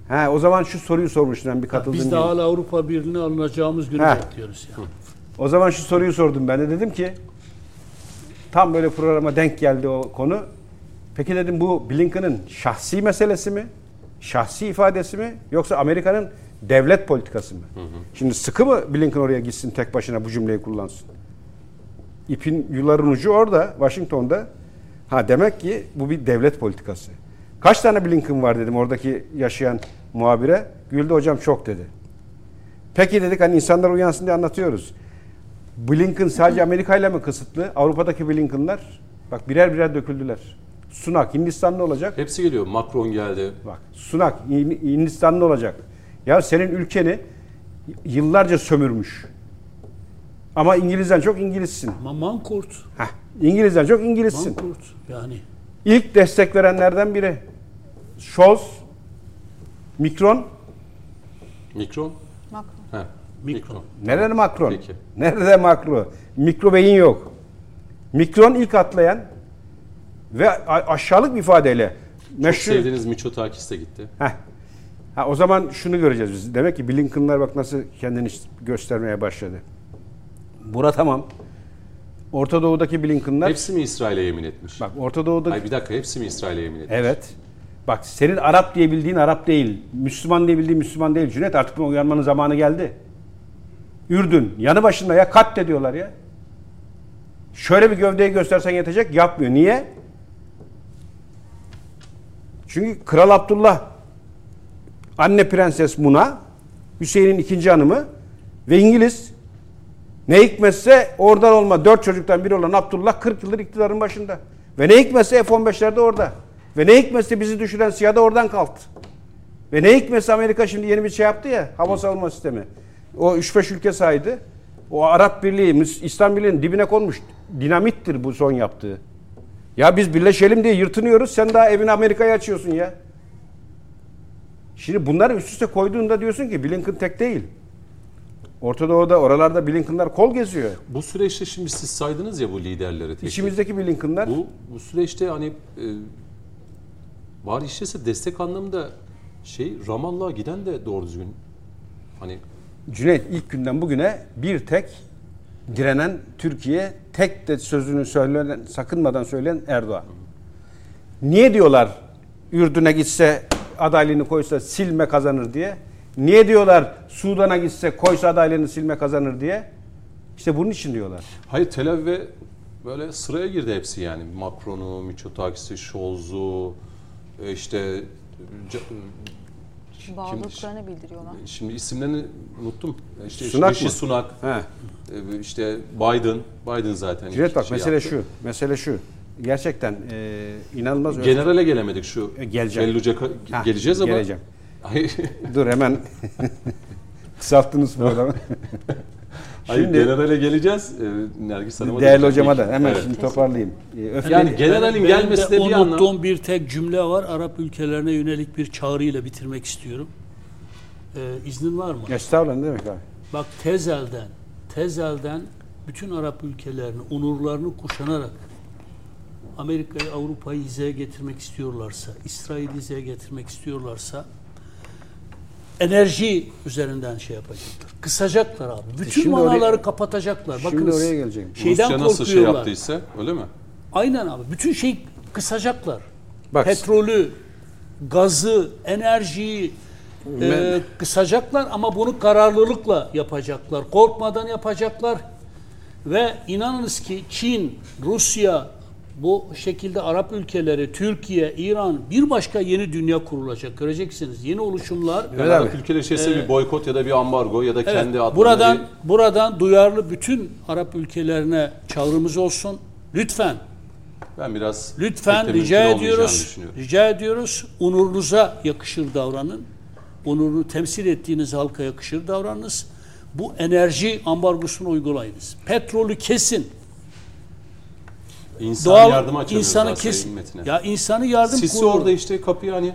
Speaker 3: Ha o zaman şu soruyu sormuştum ben bir katıldığım
Speaker 2: Biz de hala Avrupa Birliği'ne alınacağımız günü
Speaker 3: Ha.
Speaker 2: bekliyoruz. Yani.
Speaker 3: O zaman şu soruyu sordum ben de dedim ki tam böyle programa denk geldi o konu. Peki dedim bu Blinken'ın şahsi meselesi mi? Şahsi ifadesi mi? Yoksa Amerika'nın devlet politikası mı? Şimdi sıkı mı Blinken oraya gitsin tek başına bu cümleyi kullansın? İpin yuların ucu orada, Washington'da. Ha demek ki bu bir devlet politikası. Kaç tane Blinken var dedim oradaki yaşayan muhabire. Güldü hocam çok dedi. Peki dedik hani insanlar uyansın diye anlatıyoruz. Blinken sadece Amerika ile mi kısıtlı? Avrupa'daki Blinken'lar bak birer birer döküldüler. Sunak Hindistanlı olacak.
Speaker 1: Hepsi geliyor. Macron geldi.
Speaker 3: Bak Sunak Hin- Hindistanlı olacak. Ya senin ülkeni yıllarca sömürmüş. Ama İngilizden çok İngilizsin.
Speaker 2: Ama Mankurt,
Speaker 3: Heh, İngilizden çok İngilizsin.
Speaker 2: Mankurt yani
Speaker 3: İlk destek verenlerden biri. Scholz, Mikron,
Speaker 1: Mikron.
Speaker 4: Macron.
Speaker 1: He. Mikron.
Speaker 3: Nerede Macron?
Speaker 1: Peki.
Speaker 3: Nerede Macron? Mikro beyin yok. Mikron ilk atlayan ve aşağılık bir ifadeyle
Speaker 1: Çok
Speaker 3: meşhur.
Speaker 1: sevdiğiniz Miçotakis de gitti.
Speaker 3: Heh. Ha, o zaman şunu göreceğiz biz. Demek ki Blinken'lar bak nasıl kendini göstermeye başladı. Bura tamam. Orta Doğu'daki Blinken'lar.
Speaker 1: Hepsi mi İsrail'e yemin etmiş?
Speaker 3: Bak Orta Doğu'daki
Speaker 1: Ay bir dakika hepsi mi İsrail'e yemin etmiş?
Speaker 3: Evet. Bak senin Arap diye bildiğin Arap değil. Müslüman diye bildiğin Müslüman değil. Cüneyt artık buna uyanmanın zamanı geldi. Ürdün yanı başında ya kat de diyorlar ya. Şöyle bir gövdeyi göstersen yetecek yapmıyor. Niye? Çünkü Kral Abdullah anne prenses Muna Hüseyin'in ikinci hanımı ve İngiliz ne hikmetse oradan olma dört çocuktan biri olan Abdullah 40 yıldır iktidarın başında. Ve ne hikmetse F-15'ler de orada. Ve ne hikmetse bizi düşüren siyah da oradan kalktı. Ve ne hikmetse Amerika şimdi yeni bir şey yaptı ya hava savunma sistemi. O 3-5 ülke saydı. O Arap Birliği, İslam Birliği'nin dibine konmuş dinamittir bu son yaptığı. Ya biz birleşelim diye yırtınıyoruz. Sen daha evini Amerika'ya açıyorsun ya. Şimdi bunları üst üste koyduğunda diyorsun ki Blinken tek değil. Orta Doğu'da oralarda Blinken'lar kol geziyor.
Speaker 1: Bu süreçte şimdi siz saydınız ya bu liderleri. tek tek.
Speaker 3: İçimizdeki Blinken'lar
Speaker 1: Bu, bu süreçte hani e, var işlese destek anlamında şey Ramallah'a giden de doğru düzgün hani
Speaker 3: Cüneyt ilk günden bugüne bir tek direnen Türkiye tek de sözünü söyleyen, sakınmadan söyleyen Erdoğan. Niye diyorlar Ürdün'e gitse adaylığını koysa silme kazanır diye? Niye diyorlar Sudan'a gitse koysa adaylığını silme kazanır diye? İşte bunun için diyorlar.
Speaker 1: hayır Tel Aviv'e böyle sıraya girdi hepsi yani. Macron'u, Mitsotakis'i, Scholz'u e, işte
Speaker 4: Bağlılıklarını bildiriyorlar.
Speaker 1: şimdi isimlerini unuttum. İşte
Speaker 3: Sunak
Speaker 1: Rishi
Speaker 3: mı?
Speaker 1: Sunak,
Speaker 3: He.
Speaker 1: e, işte Biden, Biden zaten. İlk
Speaker 3: bak
Speaker 1: şey
Speaker 3: mesele
Speaker 1: yaptı.
Speaker 3: şu. Mesele şu. Gerçekten e, inanılmaz.
Speaker 1: Generale gelemedik şu.
Speaker 3: E, geleceğim.
Speaker 1: Belluc'a geleceğiz ama.
Speaker 3: geleceğim.
Speaker 1: Hayır,
Speaker 3: Dur hemen kısalttınız programı.
Speaker 1: hayır
Speaker 3: Şimdi-
Speaker 1: generale geleceğiz. Ee, Nergis Hanım'a
Speaker 3: Değerli
Speaker 1: diyeceğim
Speaker 3: hocama da hemen
Speaker 1: Evet.
Speaker 3: şimdi toparlayayım. Ee, öfkeli-
Speaker 1: Yani generalin
Speaker 2: Benim
Speaker 1: gelmesi de bir anlam.
Speaker 2: unuttuğum bir tek cümle var. Arap ülkelerine yönelik bir çağrıyla bitirmek istiyorum. Ee, iznin var mı?
Speaker 3: Estağfurullah ne demek abi?
Speaker 2: Bak tezelden, tezelden bütün Arap ülkelerini, onurlarını kuşanarak Amerika'yı, Avrupa'yı hizaya getirmek istiyorlarsa, İsrail'i hizaya getirmek istiyorlarsa enerji üzerinden şey yapacaklar. Kısacaklar abi. Bütün
Speaker 3: şimdi
Speaker 2: manaları
Speaker 3: oraya-
Speaker 2: kapatacaklar.
Speaker 3: şimdi
Speaker 2: Bakınız,
Speaker 3: oraya geleceğim.
Speaker 2: Şeyden
Speaker 1: Rusya nasıl şey yaptıysa öyle mi?
Speaker 2: Aynen abi. Bütün şey kısacaklar.
Speaker 3: Bak
Speaker 2: Petrolü, gazı, enerjiyi e, kısacaklar ama bunu kararlılıkla yapacaklar. Korkmadan yapacaklar. Ve inanınız ki Çin, Rusya, bu şekilde Arap ülkeleri, Türkiye, İran bir başka yeni dünya kurulacak. Göreceksiniz. Yeni oluşumlar.
Speaker 3: Evet.
Speaker 1: Arap ülkeleri içerisinde bir boykot ya da bir ambargo ya da
Speaker 2: Evet,
Speaker 1: kendi adlarına
Speaker 2: buradan
Speaker 1: bir-
Speaker 2: buradan duyarlı bütün Arap ülkelerine çağrımız olsun. Lütfen
Speaker 1: Ben biraz
Speaker 2: Lütfen rica ediyoruz. Rica ediyoruz. Onurunuza yakışır davranın. Onurunu temsil ettiğiniz halka yakışır davranınız. Bu enerji ambargosunu uygulayınız. Petrolü kesin.
Speaker 1: İnsan
Speaker 2: Doğal
Speaker 1: yardıma
Speaker 2: insanı
Speaker 1: Metin'e.
Speaker 2: Ya insanı yardım
Speaker 1: Sisi
Speaker 2: kurulu.
Speaker 1: orada işte kapıyı hani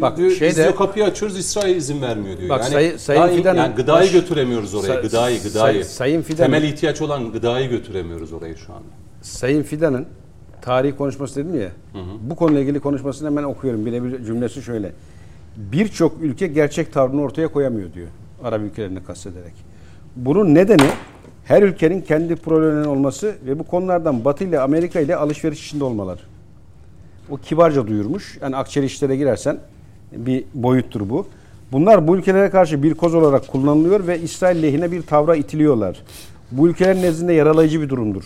Speaker 3: Bak,
Speaker 1: diyor,
Speaker 3: şeyde-
Speaker 1: biz diyor kapıyı açıyoruz İsrail izin vermiyor diyor.
Speaker 3: Bak,
Speaker 1: yani,
Speaker 3: Sayın- Sayın
Speaker 1: daha-
Speaker 3: Fidan'ın
Speaker 1: yani gıdayı
Speaker 3: baş-
Speaker 1: götüremiyoruz oraya.
Speaker 3: Say-
Speaker 1: gıdayı, gıdayı.
Speaker 3: Say- Sayın Fidan'ın-
Speaker 1: Temel ihtiyaç olan gıdayı götüremiyoruz oraya şu anda.
Speaker 3: Sayın Fidan'ın tarihi konuşması dedim ya. Bu konuyla ilgili konuşmasını hemen okuyorum. Birebir cümlesi şöyle. Birçok ülke gerçek tavrını ortaya koyamıyor diyor. Arap ülkelerini kastederek. Bunun nedeni her ülkenin kendi problemlerinin olması ve bu konulardan Batı ile Amerika ile alışveriş içinde olmaları. O kibarca duyurmuş. Yani akçeli işlere girersen bir boyuttur bu. Bunlar bu ülkelere karşı bir koz olarak kullanılıyor ve İsrail lehine bir tavra itiliyorlar. Bu ülkelerin nezdinde yaralayıcı bir durumdur.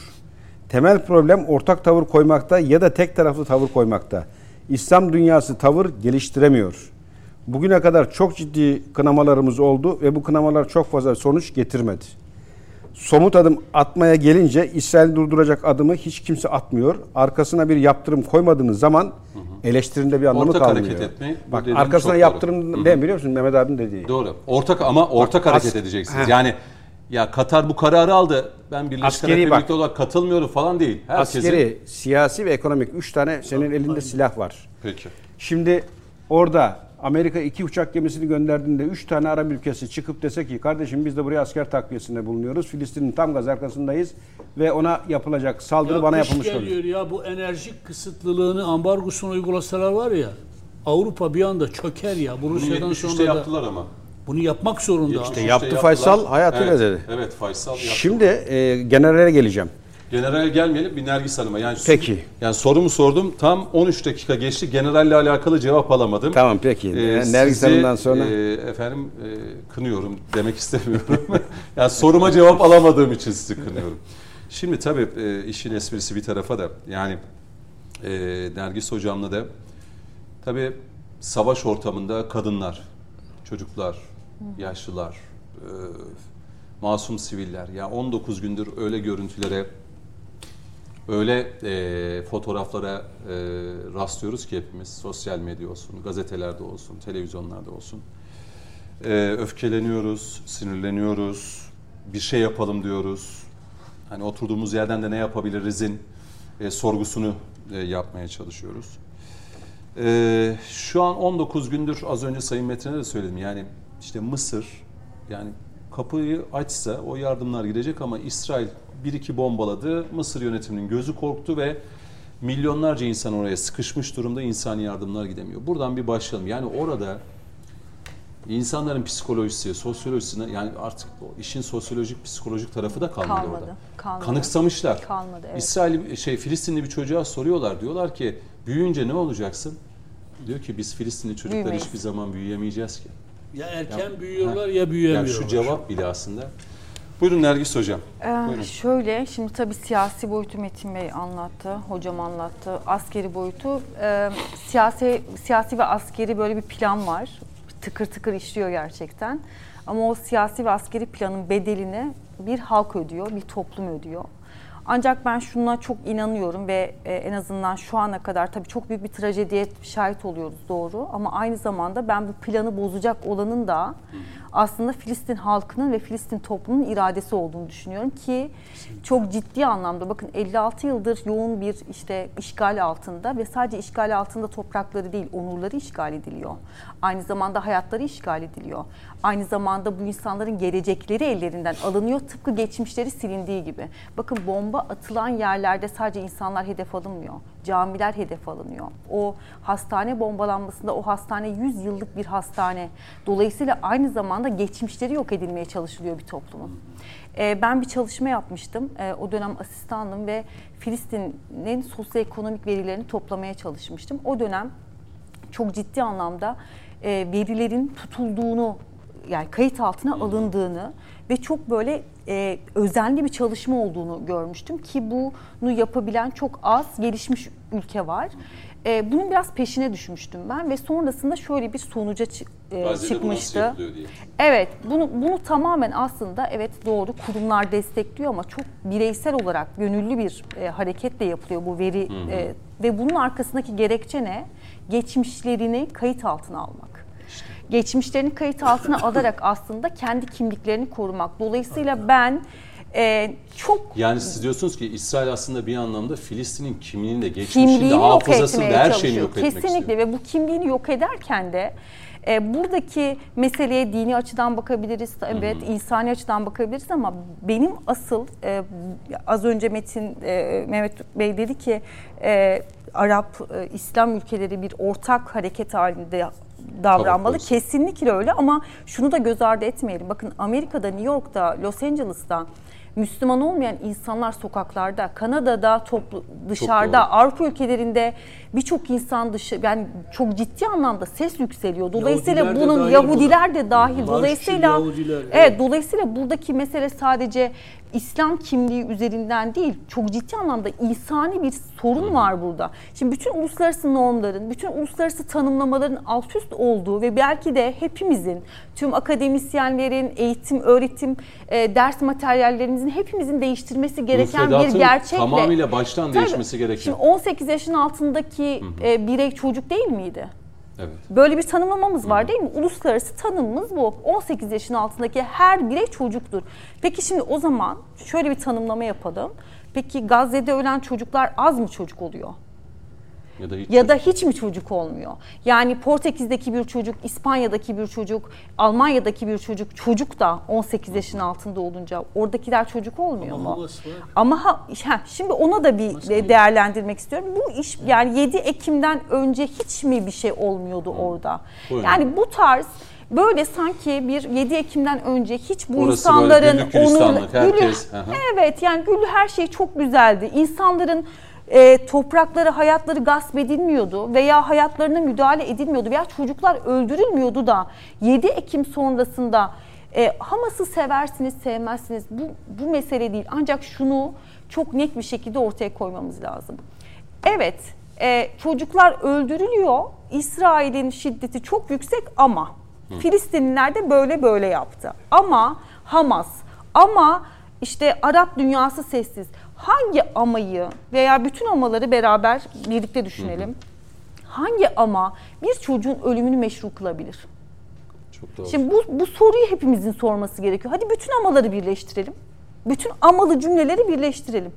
Speaker 3: Temel problem ortak tavır koymakta ya da tek taraflı tavır koymakta. İslam dünyası tavır geliştiremiyor. Bugüne kadar çok ciddi kınamalarımız oldu ve bu kınamalar çok fazla sonuç getirmedi. Somut adım atmaya gelince İsrail durduracak adımı hiç kimse atmıyor. Arkasına bir yaptırım koymadığınız zaman eleştirinde bir anlamı
Speaker 1: Ortak
Speaker 3: kalmıyor.
Speaker 1: hareket etme, bu
Speaker 3: Bak arkasına yaptırım ne biliyor musun Mehmet abinin dediği?
Speaker 1: Doğru. Ortak ama ortak
Speaker 3: Bak,
Speaker 1: hareket
Speaker 3: as-
Speaker 1: edeceksiniz.
Speaker 3: Heh.
Speaker 1: Yani ya Katar bu kararı aldı. Ben Birleşik Arap. Emirlikleri olarak katılmıyorum falan değil. Herkesin...
Speaker 3: Askeri, siyasi ve ekonomik üç tane senin elinde silah var.
Speaker 1: Peki.
Speaker 3: Şimdi orada Amerika iki uçak gemisini gönderdiğinde üç tane Arap ülkesi çıkıp dese ki kardeşim biz de buraya asker takviyesinde bulunuyoruz. Filistin'in tam gaz arkasındayız ve ona yapılacak saldırı
Speaker 2: Ya
Speaker 3: bana yapılmış
Speaker 2: geliyor
Speaker 3: oluyor.
Speaker 2: ya bu enerji kısıtlılığını ambargosunu uygulasalar var ya Avrupa bir anda çöker ya. Bu Rusya'dan
Speaker 1: 73'te
Speaker 2: sonra da
Speaker 1: yaptılar ama.
Speaker 2: bunu yapmak zorunda.
Speaker 1: 73'te
Speaker 3: yaptı
Speaker 1: yaptılar.
Speaker 3: Faysal, hayatıyla
Speaker 1: evet,
Speaker 3: dedi.
Speaker 1: Evet Faysal yaptı.
Speaker 3: Şimdi e, generale geleceğim.
Speaker 1: Generale gelmeyelim bir Nergis Hanım'a. Yani
Speaker 3: Peki.
Speaker 1: Yani sorumu sordum. Tam 13 dakika geçti. Generalle alakalı cevap alamadım.
Speaker 3: Tamam peki.
Speaker 1: Ee,
Speaker 3: Nergis
Speaker 1: sizi,
Speaker 3: Hanım'dan sonra.
Speaker 1: e, efendim e, kınıyorum demek istemiyorum. yani soruma cevap alamadığım için sizi kınıyorum. Şimdi tabii e, işin esprisi bir tarafa da yani e, Nergis hocamla da tabii savaş ortamında kadınlar, çocuklar, yaşlılar, e, masum siviller ya 19 gündür öyle görüntülere öyle e, fotoğraflara e, rastlıyoruz ki hepimiz sosyal medya olsun, gazetelerde olsun, televizyonlarda olsun. E, öfkeleniyoruz, sinirleniyoruz, bir şey yapalım diyoruz. Hani oturduğumuz yerden de ne yapabilirizin e, sorgusunu e, yapmaya çalışıyoruz. E, şu an 19 gündür az önce Sayın Metin'e de söyledim yani işte Mısır yani kapıyı açsa o yardımlar gidecek ama İsrail bir iki bombaladı. Mısır yönetiminin gözü korktu ve milyonlarca insan oraya sıkışmış durumda insani yardımlar gidemiyor. Buradan bir başlayalım. Yani orada insanların psikolojisi, sosyolojisine yani artık o işin sosyolojik, psikolojik tarafı da kalmadı,
Speaker 4: Kalmadı,
Speaker 1: orada.
Speaker 4: kalmadı.
Speaker 1: Kanıksamışlar.
Speaker 4: Kalmadı, evet.
Speaker 1: İsrail şey Filistinli bir çocuğa soruyorlar. Diyorlar ki büyüyünce ne olacaksın? Diyor ki biz Filistinli çocuklar
Speaker 4: Büyümeyiz.
Speaker 1: hiçbir zaman büyüyemeyeceğiz ki.
Speaker 2: Ya erken
Speaker 1: Ya-
Speaker 2: büyüyorlar
Speaker 1: Ha.
Speaker 2: ya
Speaker 1: Yani
Speaker 2: büyüyemiyorlar.
Speaker 1: şu cevap bile aslında. Buyurun Nergis Hocam.
Speaker 4: Ee,
Speaker 1: Buyurun.
Speaker 4: şöyle, şimdi tabii siyasi boyutu Metin Bey anlattı, hocam anlattı. Askeri boyutu, e, siyasi, siyasi ve askeri böyle bir plan var. Tıkır tıkır işliyor gerçekten. Ama o siyasi ve askeri planın bedelini bir halk ödüyor, bir toplum ödüyor. Ancak ben şuna çok inanıyorum ve e, en azından şu ana kadar tabii çok büyük bir trajediye şahit oluyoruz doğru. Ama aynı zamanda ben bu planı bozacak olanın da aslında Filistin halkının ve Filistin toplumunun iradesi olduğunu düşünüyorum ki çok ciddi anlamda bakın 56 yıldır yoğun bir işte işgal altında ve sadece işgal altında toprakları değil onurları işgal ediliyor. Aynı zamanda hayatları işgal ediliyor. Aynı zamanda bu insanların gelecekleri ellerinden alınıyor tıpkı geçmişleri silindiği gibi. Bakın bomba atılan yerlerde sadece insanlar hedef alınmıyor. Camiler hedef alınıyor. O hastane bombalanmasında o hastane 100 yıllık bir hastane. Dolayısıyla aynı zamanda geçmişleri yok edilmeye çalışılıyor bir toplumun. Ee, ben bir çalışma yapmıştım. Ee, o dönem asistandım ve Filistin'in sosyoekonomik verilerini toplamaya çalışmıştım. O dönem çok ciddi anlamda e, verilerin tutulduğunu yani kayıt altına alındığını ve çok böyle e, özenli bir çalışma olduğunu görmüştüm ki bunu yapabilen çok az gelişmiş ülke var. E, bunun biraz peşine düşmüştüm ben ve sonrasında şöyle bir sonuca e, çıkmıştı. Evet, bunu bunu tamamen aslında evet doğru kurumlar destekliyor ama çok bireysel olarak gönüllü bir e, hareketle yapılıyor bu veri e, ve bunun arkasındaki gerekçe ne? Geçmişlerini kayıt altına almak. Geçmişlerini kayıt altına alarak aslında kendi kimliklerini korumak. Dolayısıyla ben e, çok
Speaker 1: Yani siz diyorsunuz ki İsrail aslında bir anlamda Filistin'in kimliğini de, geçmişini de,
Speaker 4: kimliğini yok
Speaker 1: hafızasını da her şeyini yok etmek
Speaker 4: Kesinlikle
Speaker 1: istiyor.
Speaker 4: ve bu kimliğini yok ederken de e, buradaki meseleye dini açıdan bakabiliriz, evet insani açıdan bakabiliriz ama benim asıl e, az önce Metin e, Mehmet Bey dedi ki e, Arap e, İslam ülkeleri bir ortak hareket halinde davranmalı. Kesinlikle öyle ama şunu da göz ardı etmeyelim. Bakın Amerika'da, New York'ta, Los Angeles'ta Müslüman olmayan insanlar sokaklarda, Kanada'da toplu dışarıda. Avrupa ülkelerinde birçok insan dışı yani çok ciddi anlamda ses yükseliyor. Dolayısıyla
Speaker 2: Yahudiler de
Speaker 4: bunun
Speaker 2: dahil
Speaker 4: Yahudiler de dahil. Dolayısıyla
Speaker 2: Yahudiler,
Speaker 4: evet.
Speaker 2: evet.
Speaker 4: dolayısıyla buradaki mesele sadece İslam kimliği üzerinden değil. Çok ciddi anlamda insani bir sorun var burada. Şimdi bütün uluslararası normların, bütün uluslararası tanımlamaların alt üst olduğu ve belki de hepimizin, tüm akademisyenlerin, eğitim, öğretim, e, ders materyallerimizin hepimizin değiştirmesi gereken bir gerçekle.
Speaker 1: tamamıyla baştan
Speaker 4: Tabii.
Speaker 1: değişmesi gerekiyor.
Speaker 4: Şimdi 18 yaşın altındaki e, birey çocuk değil miydi?
Speaker 1: Evet.
Speaker 4: Böyle bir tanımlamamız var değil mi? Uluslararası tanımımız bu. 18 yaşın altındaki her birey çocuktur. Peki şimdi o zaman şöyle bir tanımlama yapalım. Peki Gazze'de ölen çocuklar az mı çocuk oluyor?
Speaker 1: Ya da hiç
Speaker 4: Ya da hiç mi çocuk olmuyor? Yani Portekiz'deki bir çocuk, İspanya'daki bir çocuk, Almanya'daki bir çocuk, çocuk da 18 yaşın altında olunca oradakiler çocuk olmuyor
Speaker 2: Ama
Speaker 4: mu? Ama ha, ha, şimdi ona da bir de- değerlendirmek istiyorum. Bu iş yani 7 Ekim'den önce hiç mi bir şey olmuyordu orada?
Speaker 1: Buyurun.
Speaker 4: Yani bu tarz böyle sanki bir 7 Ekim'den önce hiç bu
Speaker 1: Orası
Speaker 4: insanların onurlu-
Speaker 1: herkes, hı.
Speaker 4: Evet yani Güllü her şey çok güzeldi. İnsanların e, toprakları, hayatları gasp edilmiyordu veya hayatlarına müdahale edilmiyordu veya çocuklar öldürülmüyordu da 7 Ekim sonrasında e, Hamas'ı seversiniz, sevmezsiniz. Bu, bu mesele değil. Ancak şunu çok net bir şekilde ortaya koymamız lazım. Evet, e, çocuklar öldürülüyor. İsrail'in şiddeti çok yüksek ama Filistinliler de böyle böyle yaptı. Ama Hamas, ama işte Arap dünyası sessiz. Hangi amayı veya bütün amaları beraber birlikte düşünelim. Hangi ama bir çocuğun ölümünü meşru kılabilir?
Speaker 1: çok doğru.
Speaker 4: Şimdi bu, bu soruyu hepimizin sorması gerekiyor. Hadi bütün amaları birleştirelim. Bütün amalı cümleleri birleştirelim.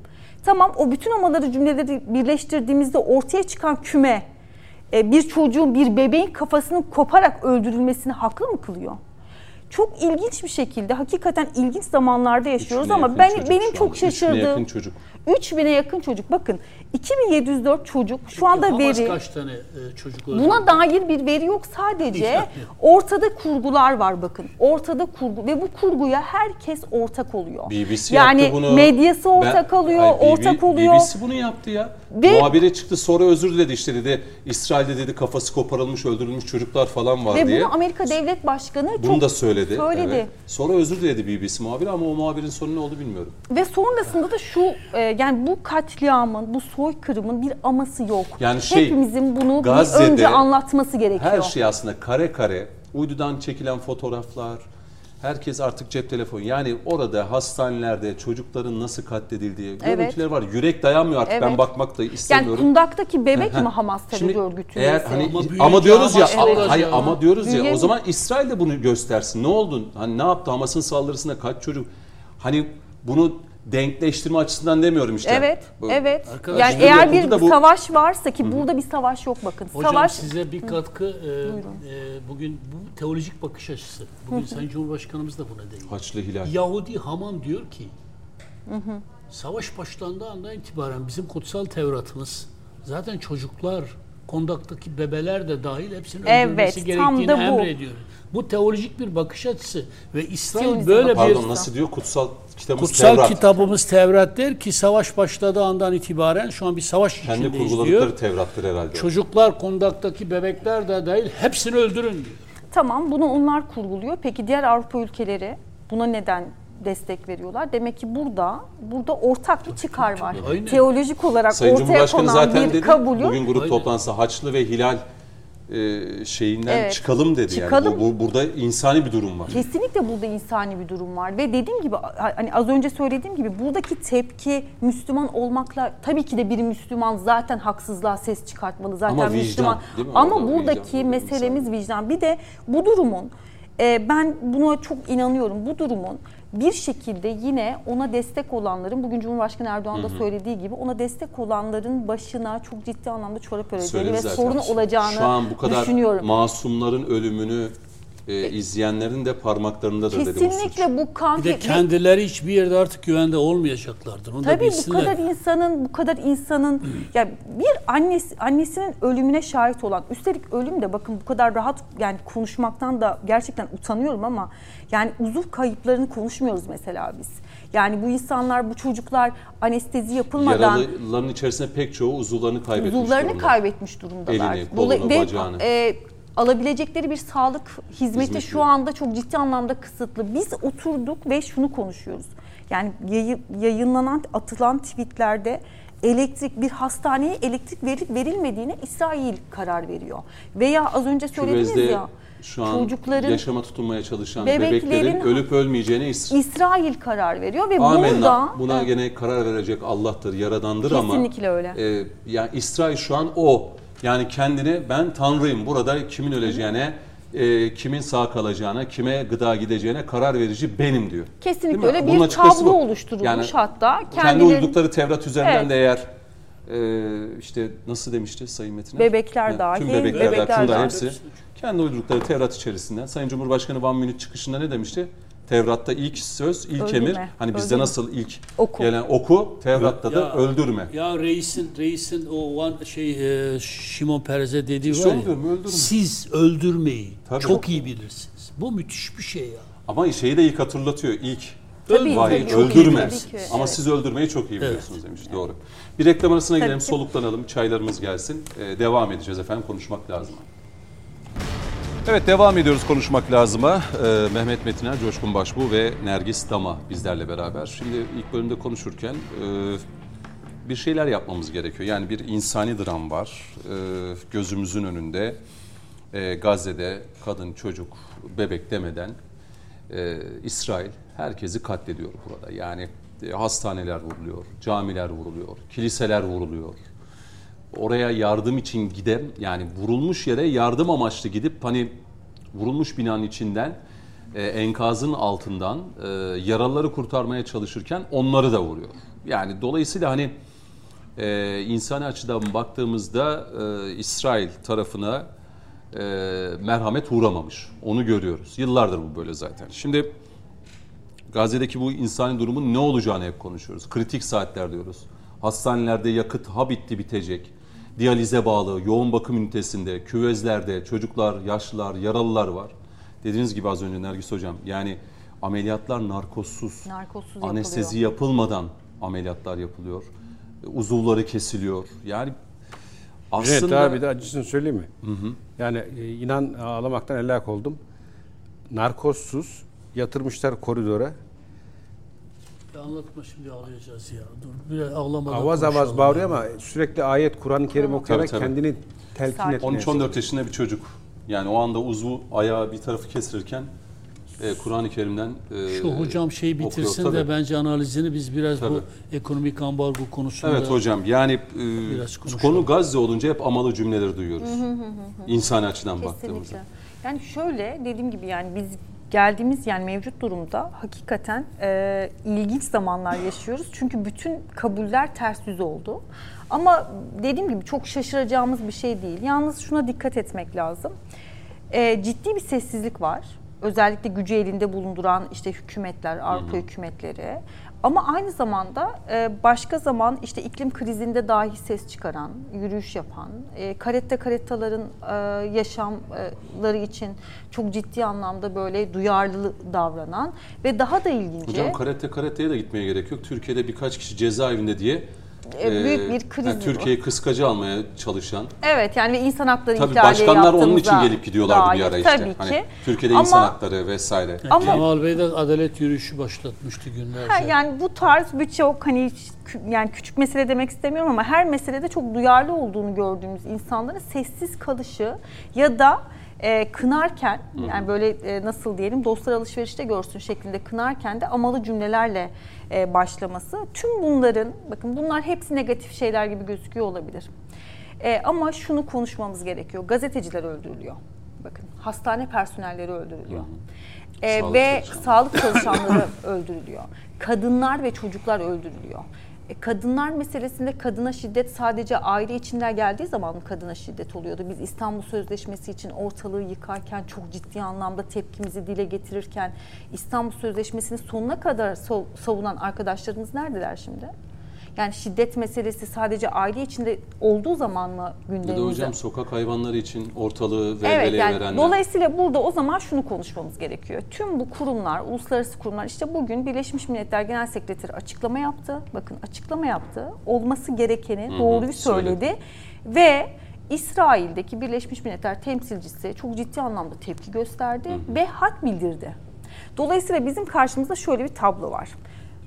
Speaker 4: Tamam o bütün amaları cümleleri birleştirdiğimizde ortaya çıkan küme e, bir çocuğun bir bebeğin kafasının koparak öldürülmesini haklı mı kılıyor? Çok ilginç bir şekilde hakikaten ilginç zamanlarda yaşıyoruz
Speaker 1: 3000'e
Speaker 4: ama ben
Speaker 1: çocuk
Speaker 4: benim çok
Speaker 1: anda. 3000'e
Speaker 4: şaşırdığım
Speaker 1: yakın çocuk.
Speaker 4: 3000'e yakın çocuk. Bakın 2704 çocuk şu anda
Speaker 2: Hamas
Speaker 4: veri
Speaker 2: kaç tane e, çocuk öldürdü?
Speaker 4: Buna dair bir veri yok sadece ortada kurgular var bakın. Ortada kurgu ve bu kurguya herkes ortak oluyor.
Speaker 1: BBC
Speaker 4: yani
Speaker 1: yaptı bunu.
Speaker 4: medyası ortak
Speaker 1: Ben-
Speaker 4: alıyor,
Speaker 1: Ay, BB
Speaker 4: ortak oluyor.
Speaker 1: BBC bunu yaptı ya.
Speaker 4: Ve-
Speaker 1: Muhabire çıktı sonra özür diledi işte dedi. İsrail'de dedi kafası koparılmış öldürülmüş çocuklar falan var
Speaker 4: Ve
Speaker 1: diye.
Speaker 4: bunu Amerika Devlet Başkanı
Speaker 1: Bunu
Speaker 4: çok
Speaker 1: da söyledi.
Speaker 4: söyledi.
Speaker 1: Evet. Sonra özür diledi BBC muhabiri ama o muhabirin sonu ne oldu bilmiyorum.
Speaker 4: Ve sonrasında da şu e, yani bu katliamın, bu soykırımın bir aması yok.
Speaker 1: Yani şey,
Speaker 4: Hepimizin bunu bir
Speaker 1: Gazze'de
Speaker 4: önce anlatması gerekiyor.
Speaker 1: Her şey aslında kare kare uydudan çekilen fotoğraflar, herkes artık cep telefonu. Yani orada hastanelerde çocukların nasıl katledildiği
Speaker 4: Evet.
Speaker 1: görüntüler var. Yürek dayanmıyor artık ben
Speaker 4: Evet.
Speaker 1: bakmak da
Speaker 4: yani
Speaker 1: istemiyorum.
Speaker 4: kundaktaki bebek mi. Hamas terör örgütü
Speaker 1: eğer hani
Speaker 2: Ama
Speaker 1: ama, diyoruz ya,
Speaker 2: olacak
Speaker 1: hayır
Speaker 2: ya.
Speaker 1: ama diyoruz ya
Speaker 4: Büyüyen-
Speaker 1: o zaman İsrail de bunu göstersin. Ne oldu? Hani ne yaptı Hamas'ın saldırısında kaç çocuk? Hani bunu denkleştirme açısından demiyorum işte.
Speaker 4: Evet,
Speaker 1: Bu-
Speaker 4: evet.
Speaker 2: Arkadaşlar,
Speaker 4: yani eğer bir
Speaker 1: bu-
Speaker 4: savaş varsa ki burada bir savaş yok bakın.
Speaker 2: Hocam
Speaker 4: savaş
Speaker 2: size bir katkı e, e, bugün bu teolojik bakış açısı. Bugün Sayın Cumhurbaşkanımız da buna değindi.
Speaker 1: Haçlı Hilal.
Speaker 2: Yahudi Hamam diyor ki savaş başlandığı andan itibaren bizim kutsal Tevratımız zaten çocuklar kondaktaki bebeler de dahil hepsinin
Speaker 4: Evet,
Speaker 2: öldürülmesi
Speaker 4: tam
Speaker 2: gerektiğini
Speaker 4: da bu.
Speaker 2: emrediyor. Bu teolojik bir bakış açısı ve İsrail
Speaker 4: Siyonizm
Speaker 2: böyle bir
Speaker 1: Pardon nasıl diyor? Kutsal kitabımız
Speaker 2: kutsal
Speaker 1: Tevrat.
Speaker 2: kitabımız Tevrat der ki savaş başladığı andan itibaren şu an bir savaş
Speaker 1: Kendi
Speaker 2: içindeyiz
Speaker 1: kurguladıkları
Speaker 2: diyor.
Speaker 1: Tevrat'tır herhalde.
Speaker 2: Çocuklar, kondaktaki bebekler de dahil hepsini öldürün diyor.
Speaker 4: Tamam bunu onlar kurguluyor. Peki diğer Avrupa ülkeleri buna neden destek veriyorlar? Demek ki burada burada ortak bir çıkar var.
Speaker 2: Aynen.
Speaker 4: Teolojik olarak
Speaker 1: Sayın
Speaker 4: ortaya konan
Speaker 1: zaten
Speaker 4: bir
Speaker 1: dedi
Speaker 4: kabulü
Speaker 1: bugün grup
Speaker 2: Aynen.
Speaker 1: toplantısı Haçlı ve Hilal e, şeyinden
Speaker 4: Evet.
Speaker 1: çıkalım dedi.
Speaker 4: Çıkalım.
Speaker 1: Yani bu, bu- burada insani bir durum var.
Speaker 4: Kesinlikle burada insani bir durum var ve dediğim gibi hani az önce söylediğim gibi buradaki tepki Müslüman olmakla tabii ki de bir Müslüman zaten haksızlığa ses çıkartmalı zaten
Speaker 1: Ama vicdan,
Speaker 4: Müslüman.
Speaker 1: değil mi?
Speaker 4: Ama
Speaker 1: Orada vicdan,
Speaker 4: buradaki
Speaker 1: orada
Speaker 4: meselemiz vicdan. Bir de bu durumun e, ben buna çok inanıyorum. Bu durumun bir şekilde yine ona destek olanların bugün Cumhurbaşkanı Erdoğan da söylediği gibi ona destek olanların başına çok ciddi anlamda çorap öreceğini ve sorun olacağını
Speaker 1: Şu an bu kadar
Speaker 4: düşünüyorum.
Speaker 1: masumların ölümünü e, izleyenlerin de parmaklarındadır dedi bu suç.
Speaker 4: Kesinlikle bu kan
Speaker 2: Bir de kendileri hiçbir yerde artık güvende olmayacaklardır. Onu da
Speaker 4: Tabii bu
Speaker 2: bilsinler.
Speaker 4: kadar insanın bu kadar insanın ya bir annesi annesinin ölümüne şahit olan üstelik ölüm de bakın bu kadar rahat yani konuşmaktan da gerçekten utanıyorum ama yani uzuv kayıplarını konuşmuyoruz mesela biz. Yani bu insanlar bu çocuklar anestezi yapılmadan
Speaker 1: Yaralıların içerisinde pek çoğu uzuvlarını kaybetmiş
Speaker 4: uzuvlarını
Speaker 1: durumda.
Speaker 4: kaybetmiş durumdalar.
Speaker 1: Elini, kolunu,
Speaker 4: Dolay- ve,
Speaker 1: bacağını.
Speaker 4: e, alabilecekleri bir sağlık hizmeti
Speaker 1: Hizmeti
Speaker 4: şu anda çok ciddi anlamda kısıtlı. Biz oturduk ve şunu konuşuyoruz. Yani yayı- yayınlanan, atılan tweetlerde elektrik bir hastaneye elektrik verilip verilmediğine İsrail karar veriyor. Veya az önce söylediniz
Speaker 1: Küvezde
Speaker 4: ya
Speaker 1: şu an
Speaker 4: çocukların
Speaker 1: yaşama tutunmaya çalışan
Speaker 4: bebeklerin-
Speaker 1: bebeklerin ölüp ölmeyeceğine is-
Speaker 4: İsrail karar veriyor ve
Speaker 1: Amenna.
Speaker 4: burada
Speaker 1: Buna
Speaker 4: Evet.
Speaker 1: gene karar verecek Allah'tır, Yaradandır ama
Speaker 4: Kesinlikle öyle.
Speaker 1: e, yani İsrail şu an o. Yani kendini ben Tanrıyım. Burada kimin öleceğine, e, kimin sağ kalacağına, kime gıda gideceğine karar verici benim diyor.
Speaker 4: kesinlikle öyle
Speaker 1: Bunun
Speaker 4: bir tablo
Speaker 1: bu.
Speaker 4: oluşturulmuş
Speaker 1: Yani
Speaker 4: hatta
Speaker 1: Kendi
Speaker 4: kendileri-
Speaker 1: uydukları Tevrat üzerinden
Speaker 4: Evet.
Speaker 1: de eğer e, işte nasıl demişti Sayın Metin?
Speaker 4: Bebekler
Speaker 1: Evet,
Speaker 4: dahil,
Speaker 1: Tüm bebekler,
Speaker 4: bebekler
Speaker 1: dahil. hepsi. Kendi uydukları Tevrat içerisinden. Sayın Cumhurbaşkanı Van Münih çıkışında ne demişti? Tevrat'ta ilk söz, ilk
Speaker 4: Öldürme,
Speaker 1: emir. Hani bizde
Speaker 4: öldürme.
Speaker 1: nasıl ilk
Speaker 4: Oku.
Speaker 1: gelen oku, Tevrat'ta da
Speaker 2: Ya-
Speaker 1: öldürme.
Speaker 2: Ya reisin reisin o van şey e, Şimon Peres'e dediği
Speaker 1: İşte
Speaker 2: var ya.
Speaker 1: öldürme.
Speaker 2: Siz öldürmeyi
Speaker 1: Tabii.
Speaker 2: çok iyi bilirsiniz. Bu müthiş bir şey ya.
Speaker 1: Ama şeyi de ilk hatırlatıyor. İlk
Speaker 4: Tabii,
Speaker 1: vahiy
Speaker 4: tabii,
Speaker 1: öldürme.
Speaker 4: tabii
Speaker 1: Ama
Speaker 4: evet.
Speaker 1: siz öldürmeyi çok iyi biliyorsunuz demiş. Doğru. Bir reklam arasına girelim,
Speaker 4: ki.
Speaker 1: soluklanalım, çaylarımız gelsin. Ee, devam edeceğiz efendim, konuşmak lazım. Evet devam ediyoruz konuşmak lazıma. Ee, Mehmet Metiner, Coşkun Başbuğ ve Nergis Dama bizlerle beraber. Şimdi ilk bölümde konuşurken e, bir şeyler yapmamız gerekiyor. Yani bir insani dram var. E, gözümüzün önünde e, Gazze'de kadın, çocuk, bebek demeden e, İsrail herkesi katlediyor burada. Yani e, hastaneler vuruluyor, camiler vuruluyor, kiliseler vuruluyor. Oraya yardım için giden yani vurulmuş yere yardım amaçlı gidip hani vurulmuş binanın içinden e, enkazın altından e, yaralıları kurtarmaya çalışırken onları da vuruyor. Yani dolayısıyla hani e, insani açıdan baktığımızda e, İsrail tarafına e, merhamet uğramamış. Onu görüyoruz. Yıllardır bu böyle zaten. Şimdi Gazze'deki bu insani durumun ne olacağını hep konuşuyoruz. Kritik saatler diyoruz. Hastanelerde yakıt ha bitti bitecek. Diyalize bağlı, yoğun bakım ünitesinde, küvezlerde çocuklar, yaşlılar, yaralılar var. Dediğiniz gibi az önce Nergis Hocam yani ameliyatlar narkozsuz,
Speaker 4: Narkozsuz
Speaker 1: anestezi
Speaker 4: yapılıyor.
Speaker 1: yapılmadan ameliyatlar yapılıyor. Uzuvları kesiliyor. Yani
Speaker 3: Evet
Speaker 1: aslında
Speaker 3: abi de acısını söyleyeyim mi? Yani e, inan ağlamaktan helak oldum. Narkozsuz yatırmışlar koridora.
Speaker 2: Ya anlatma şimdi ağlayacağız ya. Dur biraz ağlamadan
Speaker 3: Avaz avaz
Speaker 2: konuşalım
Speaker 3: bağırıyor ama sürekli ayet Kur'an-ı Kerim okuyarak
Speaker 1: Tabii, tabii.
Speaker 3: kendini telkin
Speaker 4: Sakin.
Speaker 3: etmeye
Speaker 1: 13-14 yaşında bir çocuk. Yani o anda uzvu ayağı bir tarafı kesilirken e, Kur'an-ı Kerim'den e,
Speaker 2: Şu hocam şey
Speaker 1: okuyor.
Speaker 2: bitirsin
Speaker 1: Tabii.
Speaker 2: de bence analizini biz biraz
Speaker 1: Tabii.
Speaker 2: bu ekonomik ambargo konusunda
Speaker 1: Evet hocam yani
Speaker 2: Biraz
Speaker 1: e,
Speaker 2: konuşalım.
Speaker 1: konu Gazze olunca hep amalı cümleleri duyuyoruz. İnsani açıdan baktığımızda.
Speaker 4: Kesinlikle. Yani şöyle dediğim gibi yani biz geldiğimiz yani mevcut durumda hakikaten e, ilginç zamanlar yaşıyoruz. Çünkü bütün kabuller ters yüz oldu. Ama dediğim gibi çok şaşıracağımız bir şey değil. Yalnız şuna dikkat etmek lazım. E, ciddi bir sessizlik var. Özellikle gücü elinde bulunduran işte hükümetler, Avrupa hükümetleri. Ama aynı zamanda e, başka zaman işte iklim krizinde dahi ses çıkaran, yürüyüş yapan, e, karette karettaların e, yaşamları için çok ciddi anlamda böyle duyarlı davranan ve daha da ilginci
Speaker 1: Hocam karate karateye de gitmeye gerek yok. Türkiye'de birkaç kişi cezaevinde diye
Speaker 4: e, büyük
Speaker 1: Ee,
Speaker 4: bir kriz
Speaker 1: yani. Türkiye'yi kıskacı almaya çalışan
Speaker 4: Evet yani ve insan hakları
Speaker 1: Tabii
Speaker 4: ihlali
Speaker 1: başkanlar onun için gelip gidiyorlardı bir
Speaker 4: dair.
Speaker 1: ara işte.
Speaker 4: Tabii
Speaker 1: Hani
Speaker 4: ki.
Speaker 1: Türkiye'de
Speaker 4: Ama-
Speaker 1: insan hakları vesaire.
Speaker 4: Ama-
Speaker 2: Kemal Bey de adalet yürüyüşü başlatmıştı günlerce.
Speaker 4: Ha, yani bu tarz birçok hani kü- yani küçük mesele demek istemiyorum ama her meselede çok duyarlı olduğunu gördüğümüz insanların sessiz kalışı ya da e, kınarken yani böyle e, nasıl diyelim dostlar alışverişte görsün şeklinde kınarken de amalı cümlelerle e, başlaması. Tüm bunların bakın bunlar hepsi negatif şeyler gibi gözüküyor olabilir. E, ama şunu konuşmamız gerekiyor. Gazeteciler öldürülüyor. Bakın hastane personelleri öldürülüyor. E,
Speaker 1: Sağlık
Speaker 4: ve
Speaker 1: çalışanları.
Speaker 4: sağlık çalışanları öldürülüyor. Kadınlar ve çocuklar öldürülüyor. E, kadınlar meselesinde kadına şiddet sadece aile içinden geldiği zaman mı kadına şiddet oluyordu? Biz İstanbul Sözleşmesi için ortalığı yıkarken çok ciddi anlamda tepkimizi dile getirirken İstanbul Sözleşmesi'ni sonuna kadar sav- savunan arkadaşlarımız neredeler şimdi? Yani şiddet meselesi sadece aile içinde olduğu zaman mı
Speaker 1: Bir de
Speaker 4: gündemimizde?
Speaker 1: hocam sokak hayvanları için ortalığı
Speaker 4: Evet
Speaker 1: velveleye
Speaker 4: yani
Speaker 1: verenler.
Speaker 4: dolayısıyla burada o zaman şunu konuşmamız gerekiyor. Tüm bu kurumlar, uluslararası kurumlar işte bugün Birleşmiş Milletler Genel Sekreteri açıklama yaptı. Bakın açıklama yaptı. Olması gerekeni doğruyu
Speaker 1: söyledi.
Speaker 4: söyledi. Ve İsrail'deki Birleşmiş Milletler temsilcisi çok ciddi anlamda tepki gösterdi ve hak bildirdi. Dolayısıyla bizim karşımızda şöyle bir tablo var.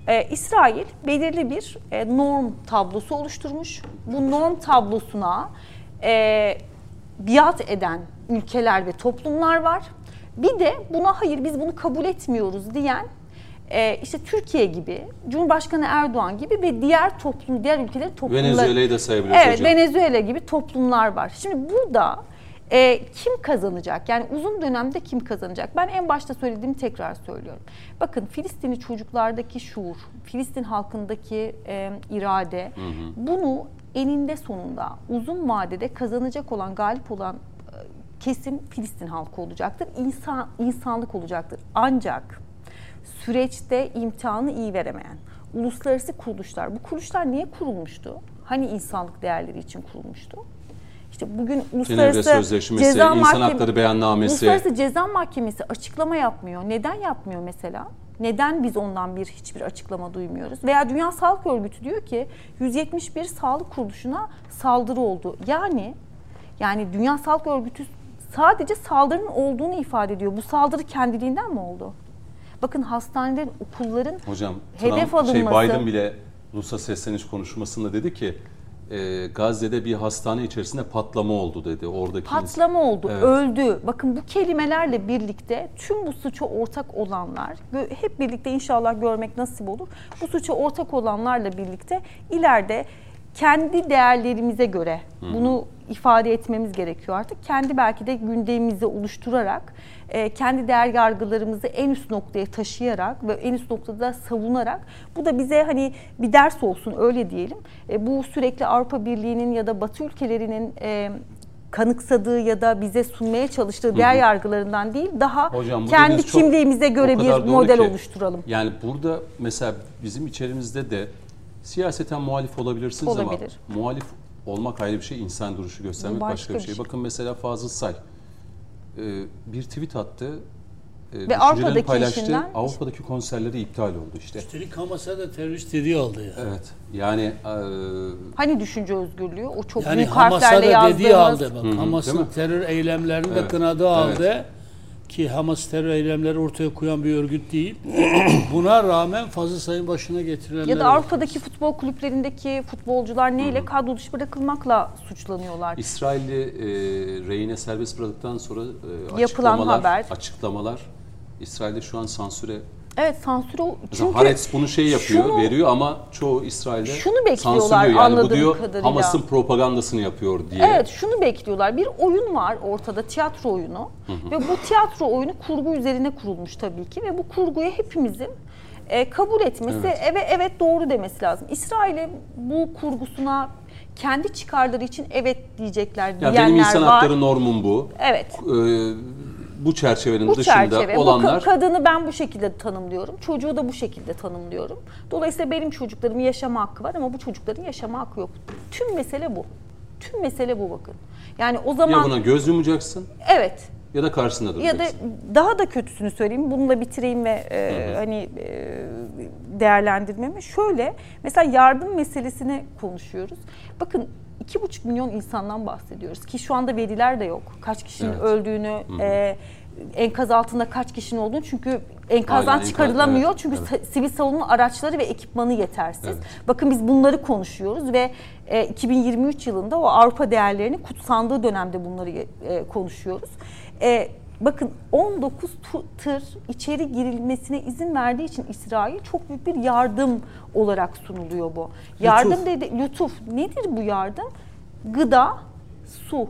Speaker 4: Ee, İsrail belirli bir e, norm tablosu oluşturmuş. Bu norm tablosuna e, biat eden ülkeler ve toplumlar var. Bir de buna hayır biz bunu kabul etmiyoruz diyen e, işte Türkiye gibi, Cumhurbaşkanı Erdoğan gibi ve diğer toplum, diğer ülkelerin toplumları.
Speaker 1: Venezuela'yı da sayabiliriz
Speaker 4: Evet,
Speaker 1: hocam.
Speaker 4: Venezuela gibi toplumlar var. Şimdi burada e, kim kazanacak? Yani uzun dönemde kim kazanacak? Ben en başta söylediğimi tekrar söylüyorum. Bakın Filistinli çocuklardaki şuur, Filistin halkındaki e, irade, bunu eninde sonunda uzun vadede kazanacak olan, galip olan e, kesim Filistin halkı olacaktır. İnsan, insanlık olacaktır. Ancak süreçte imtihanı iyi veremeyen uluslararası kuruluşlar, bu kuruluşlar niye kurulmuştu? Hani insanlık değerleri için kurulmuştu? İşte bugün uluslararası
Speaker 1: Sözleşmesi,
Speaker 4: ceza
Speaker 1: İnsan
Speaker 4: mahkeme-
Speaker 1: Hakları Beyannamesi.
Speaker 4: Uluslararası Ceza Mahkemesi açıklama yapmıyor. Neden yapmıyor mesela? Neden biz ondan bir hiçbir açıklama duymuyoruz? Veya Dünya Sağlık Örgütü diyor ki 171 sağlık kuruluşuna saldırı oldu. Yani yani Dünya Sağlık Örgütü sadece saldırının olduğunu ifade ediyor. Bu saldırı kendiliğinden mi oldu? Bakın hastanelerin, okulların
Speaker 1: Hocam
Speaker 4: hedef
Speaker 1: Trump, şey
Speaker 4: alınması.
Speaker 1: Biden bile ulusal sesleniş konuşmasında dedi ki e, Gazze'de bir hastane içerisinde patlama oldu dedi. Oradaki
Speaker 4: Patlama oldu,
Speaker 1: Evet.
Speaker 4: öldü. Bakın bu kelimelerle birlikte tüm bu suça ortak olanlar, hep birlikte inşallah görmek nasip olur. Bu suça ortak olanlarla birlikte ileride kendi değerlerimize göre bunu ifade etmemiz gerekiyor artık. Kendi belki de gündemimizi oluşturarak, e, kendi değer yargılarımızı en üst noktaya taşıyarak ve en üst noktada savunarak bu da bize hani bir ders olsun öyle diyelim. E, bu sürekli Avrupa Birliği'nin ya da Batı ülkelerinin e, kanıksadığı ya da bize sunmaya çalıştığı değer yargılarından değil daha
Speaker 1: Hocam
Speaker 4: kendi kimliğimize göre bir model
Speaker 1: ki.
Speaker 4: oluşturalım.
Speaker 1: Yani burada mesela bizim içerimizde de siyaseten muhalif olabilirsiniz
Speaker 4: Olabilir.
Speaker 1: ama muhalif olmak ayrı bir şey, insan duruşu göstermek başka,
Speaker 4: başka
Speaker 1: bir şey.
Speaker 4: şey.
Speaker 1: Bakın mesela Fazıl Say bir tweet attı. E, düşüncelerini
Speaker 4: Avrupa'daki
Speaker 1: paylaştı.
Speaker 4: işinden-
Speaker 1: Avrupa'daki konserleri iptal oldu işte.
Speaker 2: Üstelik Hamas'a da terörist dediği aldı ya.
Speaker 1: Evet. Yani e,
Speaker 4: Hani düşünce özgürlüğü o çok
Speaker 2: Yani
Speaker 4: büyük
Speaker 2: Hamas'a
Speaker 4: harflerle
Speaker 2: da dediği
Speaker 4: yazdığımız.
Speaker 2: halde bak Hamas'ın terör eylemlerini de
Speaker 1: Evet,
Speaker 2: kınadığı
Speaker 1: evet.
Speaker 2: halde ki Hamas terör eylemleri ortaya koyan bir örgüt değil. Buna rağmen Fazıl Say'ın başına getirilenler
Speaker 4: Ya da
Speaker 2: var.
Speaker 4: Avrupa'daki futbol kulüplerindeki futbolcular neyle kadro dışı bırakılmakla suçlanıyorlar.
Speaker 1: İsrailli e, rehine serbest bıraktıktan sonra e,
Speaker 4: Yapılan
Speaker 1: açıklamalar,
Speaker 4: haber.
Speaker 1: açıklamalar İsrail'de şu an sansüre
Speaker 4: Evet sansür o. Çünkü
Speaker 1: Haaretz bunu şey yapıyor,
Speaker 4: şunu-
Speaker 1: veriyor ama çoğu İsrail'de
Speaker 4: Şunu bekliyorlar
Speaker 1: sansürlüyor. Yani bu diyor
Speaker 4: kadarıyla.
Speaker 1: Hamas'ın propagandasını yapıyor diye.
Speaker 4: Evet şunu bekliyorlar. Bir oyun var ortada tiyatro oyunu ve bu tiyatro oyunu kurgu üzerine kurulmuş tabii ki ve bu kurguyu hepimizin e, kabul etmesi
Speaker 1: Evet.
Speaker 4: evet. evet doğru demesi lazım. İsrail'e bu kurgusuna kendi çıkarları için evet diyecekler
Speaker 1: Ya
Speaker 4: diyenler
Speaker 1: benim insan
Speaker 4: var.
Speaker 1: hakları normum bu.
Speaker 4: Evet.
Speaker 1: Ee, bu çerçevenin
Speaker 4: Bu
Speaker 1: dışında
Speaker 4: çerçeve,
Speaker 1: olanlar
Speaker 4: bu ka- kadını ben bu şekilde tanımlıyorum, çocuğu da bu şekilde tanımlıyorum. Dolayısıyla benim çocuklarımın yaşama hakkı var ama bu çocukların yaşama hakkı yok. Tüm mesele bu. Tüm mesele bu bakın. Yani o
Speaker 1: ya
Speaker 4: zaman
Speaker 1: buna göz yumacaksın
Speaker 4: evet
Speaker 1: Ya da karşısında
Speaker 4: Ya da
Speaker 1: duracaksın.
Speaker 4: daha da kötüsünü söyleyeyim. Bununla bitireyim ve e, hani e, değerlendirmemi. Şöyle mesela yardım meselesini konuşuyoruz. Bakın iki buçuk milyon insandan bahsediyoruz ki şu anda veriler de yok. Kaç kişinin
Speaker 1: Evet.
Speaker 4: öldüğünü, e, enkaz altında kaç kişinin olduğunu çünkü enkazdan
Speaker 1: Aynen, enkaz-
Speaker 4: çıkarılamıyor.
Speaker 1: evet,
Speaker 4: çünkü
Speaker 1: evet.
Speaker 4: sivil savunma araçları ve ekipmanı yetersiz.
Speaker 1: Evet.
Speaker 4: Bakın biz bunları konuşuyoruz ve e, 2023 yılında o Avrupa değerlerinin kutsandığı dönemde bunları e, konuşuyoruz. E, bakın 19 tu- tır içeri girilmesine izin verdiği için İsrail çok büyük bir yardım olarak sunuluyor bu. Yardım dedi lütuf. Nedir bu yardım? Gıda, su.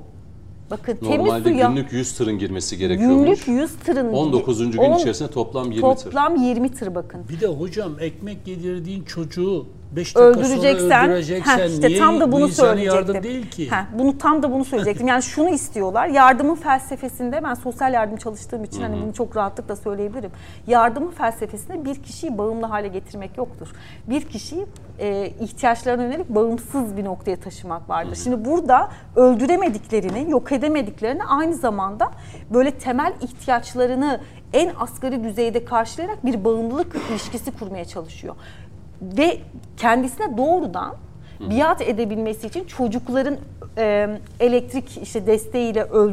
Speaker 4: Bakın temiz
Speaker 1: Normalde
Speaker 4: suya
Speaker 1: günlük 100 tırın girmesi gerekiyormuş.
Speaker 4: günlük 100 tırın
Speaker 1: 19. gün
Speaker 4: on-
Speaker 1: içerisinde toplam 20 tır.
Speaker 4: toplam 20 tır bakın.
Speaker 2: Bir de hocam ekmek yedirdiğin çocuğu 5 dakika
Speaker 4: öldüreceksen,
Speaker 2: sonra öldüreceksen
Speaker 4: heh, işte
Speaker 2: niye
Speaker 4: tam da
Speaker 2: bu
Speaker 4: bunu söyleyecektim.
Speaker 2: değil ki?
Speaker 4: Heh, bunu tam da bunu söyleyecektim. Yani şunu istiyorlar. Yardımın felsefesinde ben sosyal yardım çalıştığım için hani bunu çok rahatlıkla söyleyebilirim. Yardımın felsefesinde bir kişiyi bağımlı hale getirmek yoktur. Bir kişiyi e, ihtiyaçlarına yönelik bağımsız bir noktaya taşımak vardır. Şimdi burada öldüremediklerini, yok edemediklerini aynı zamanda böyle temel ihtiyaçlarını en asgari düzeyde karşılayarak bir bağımlılık ilişkisi kurmaya çalışıyor ve kendisine doğrudan biat edebilmesi için çocukların e, elektrik işte desteğiyle öl,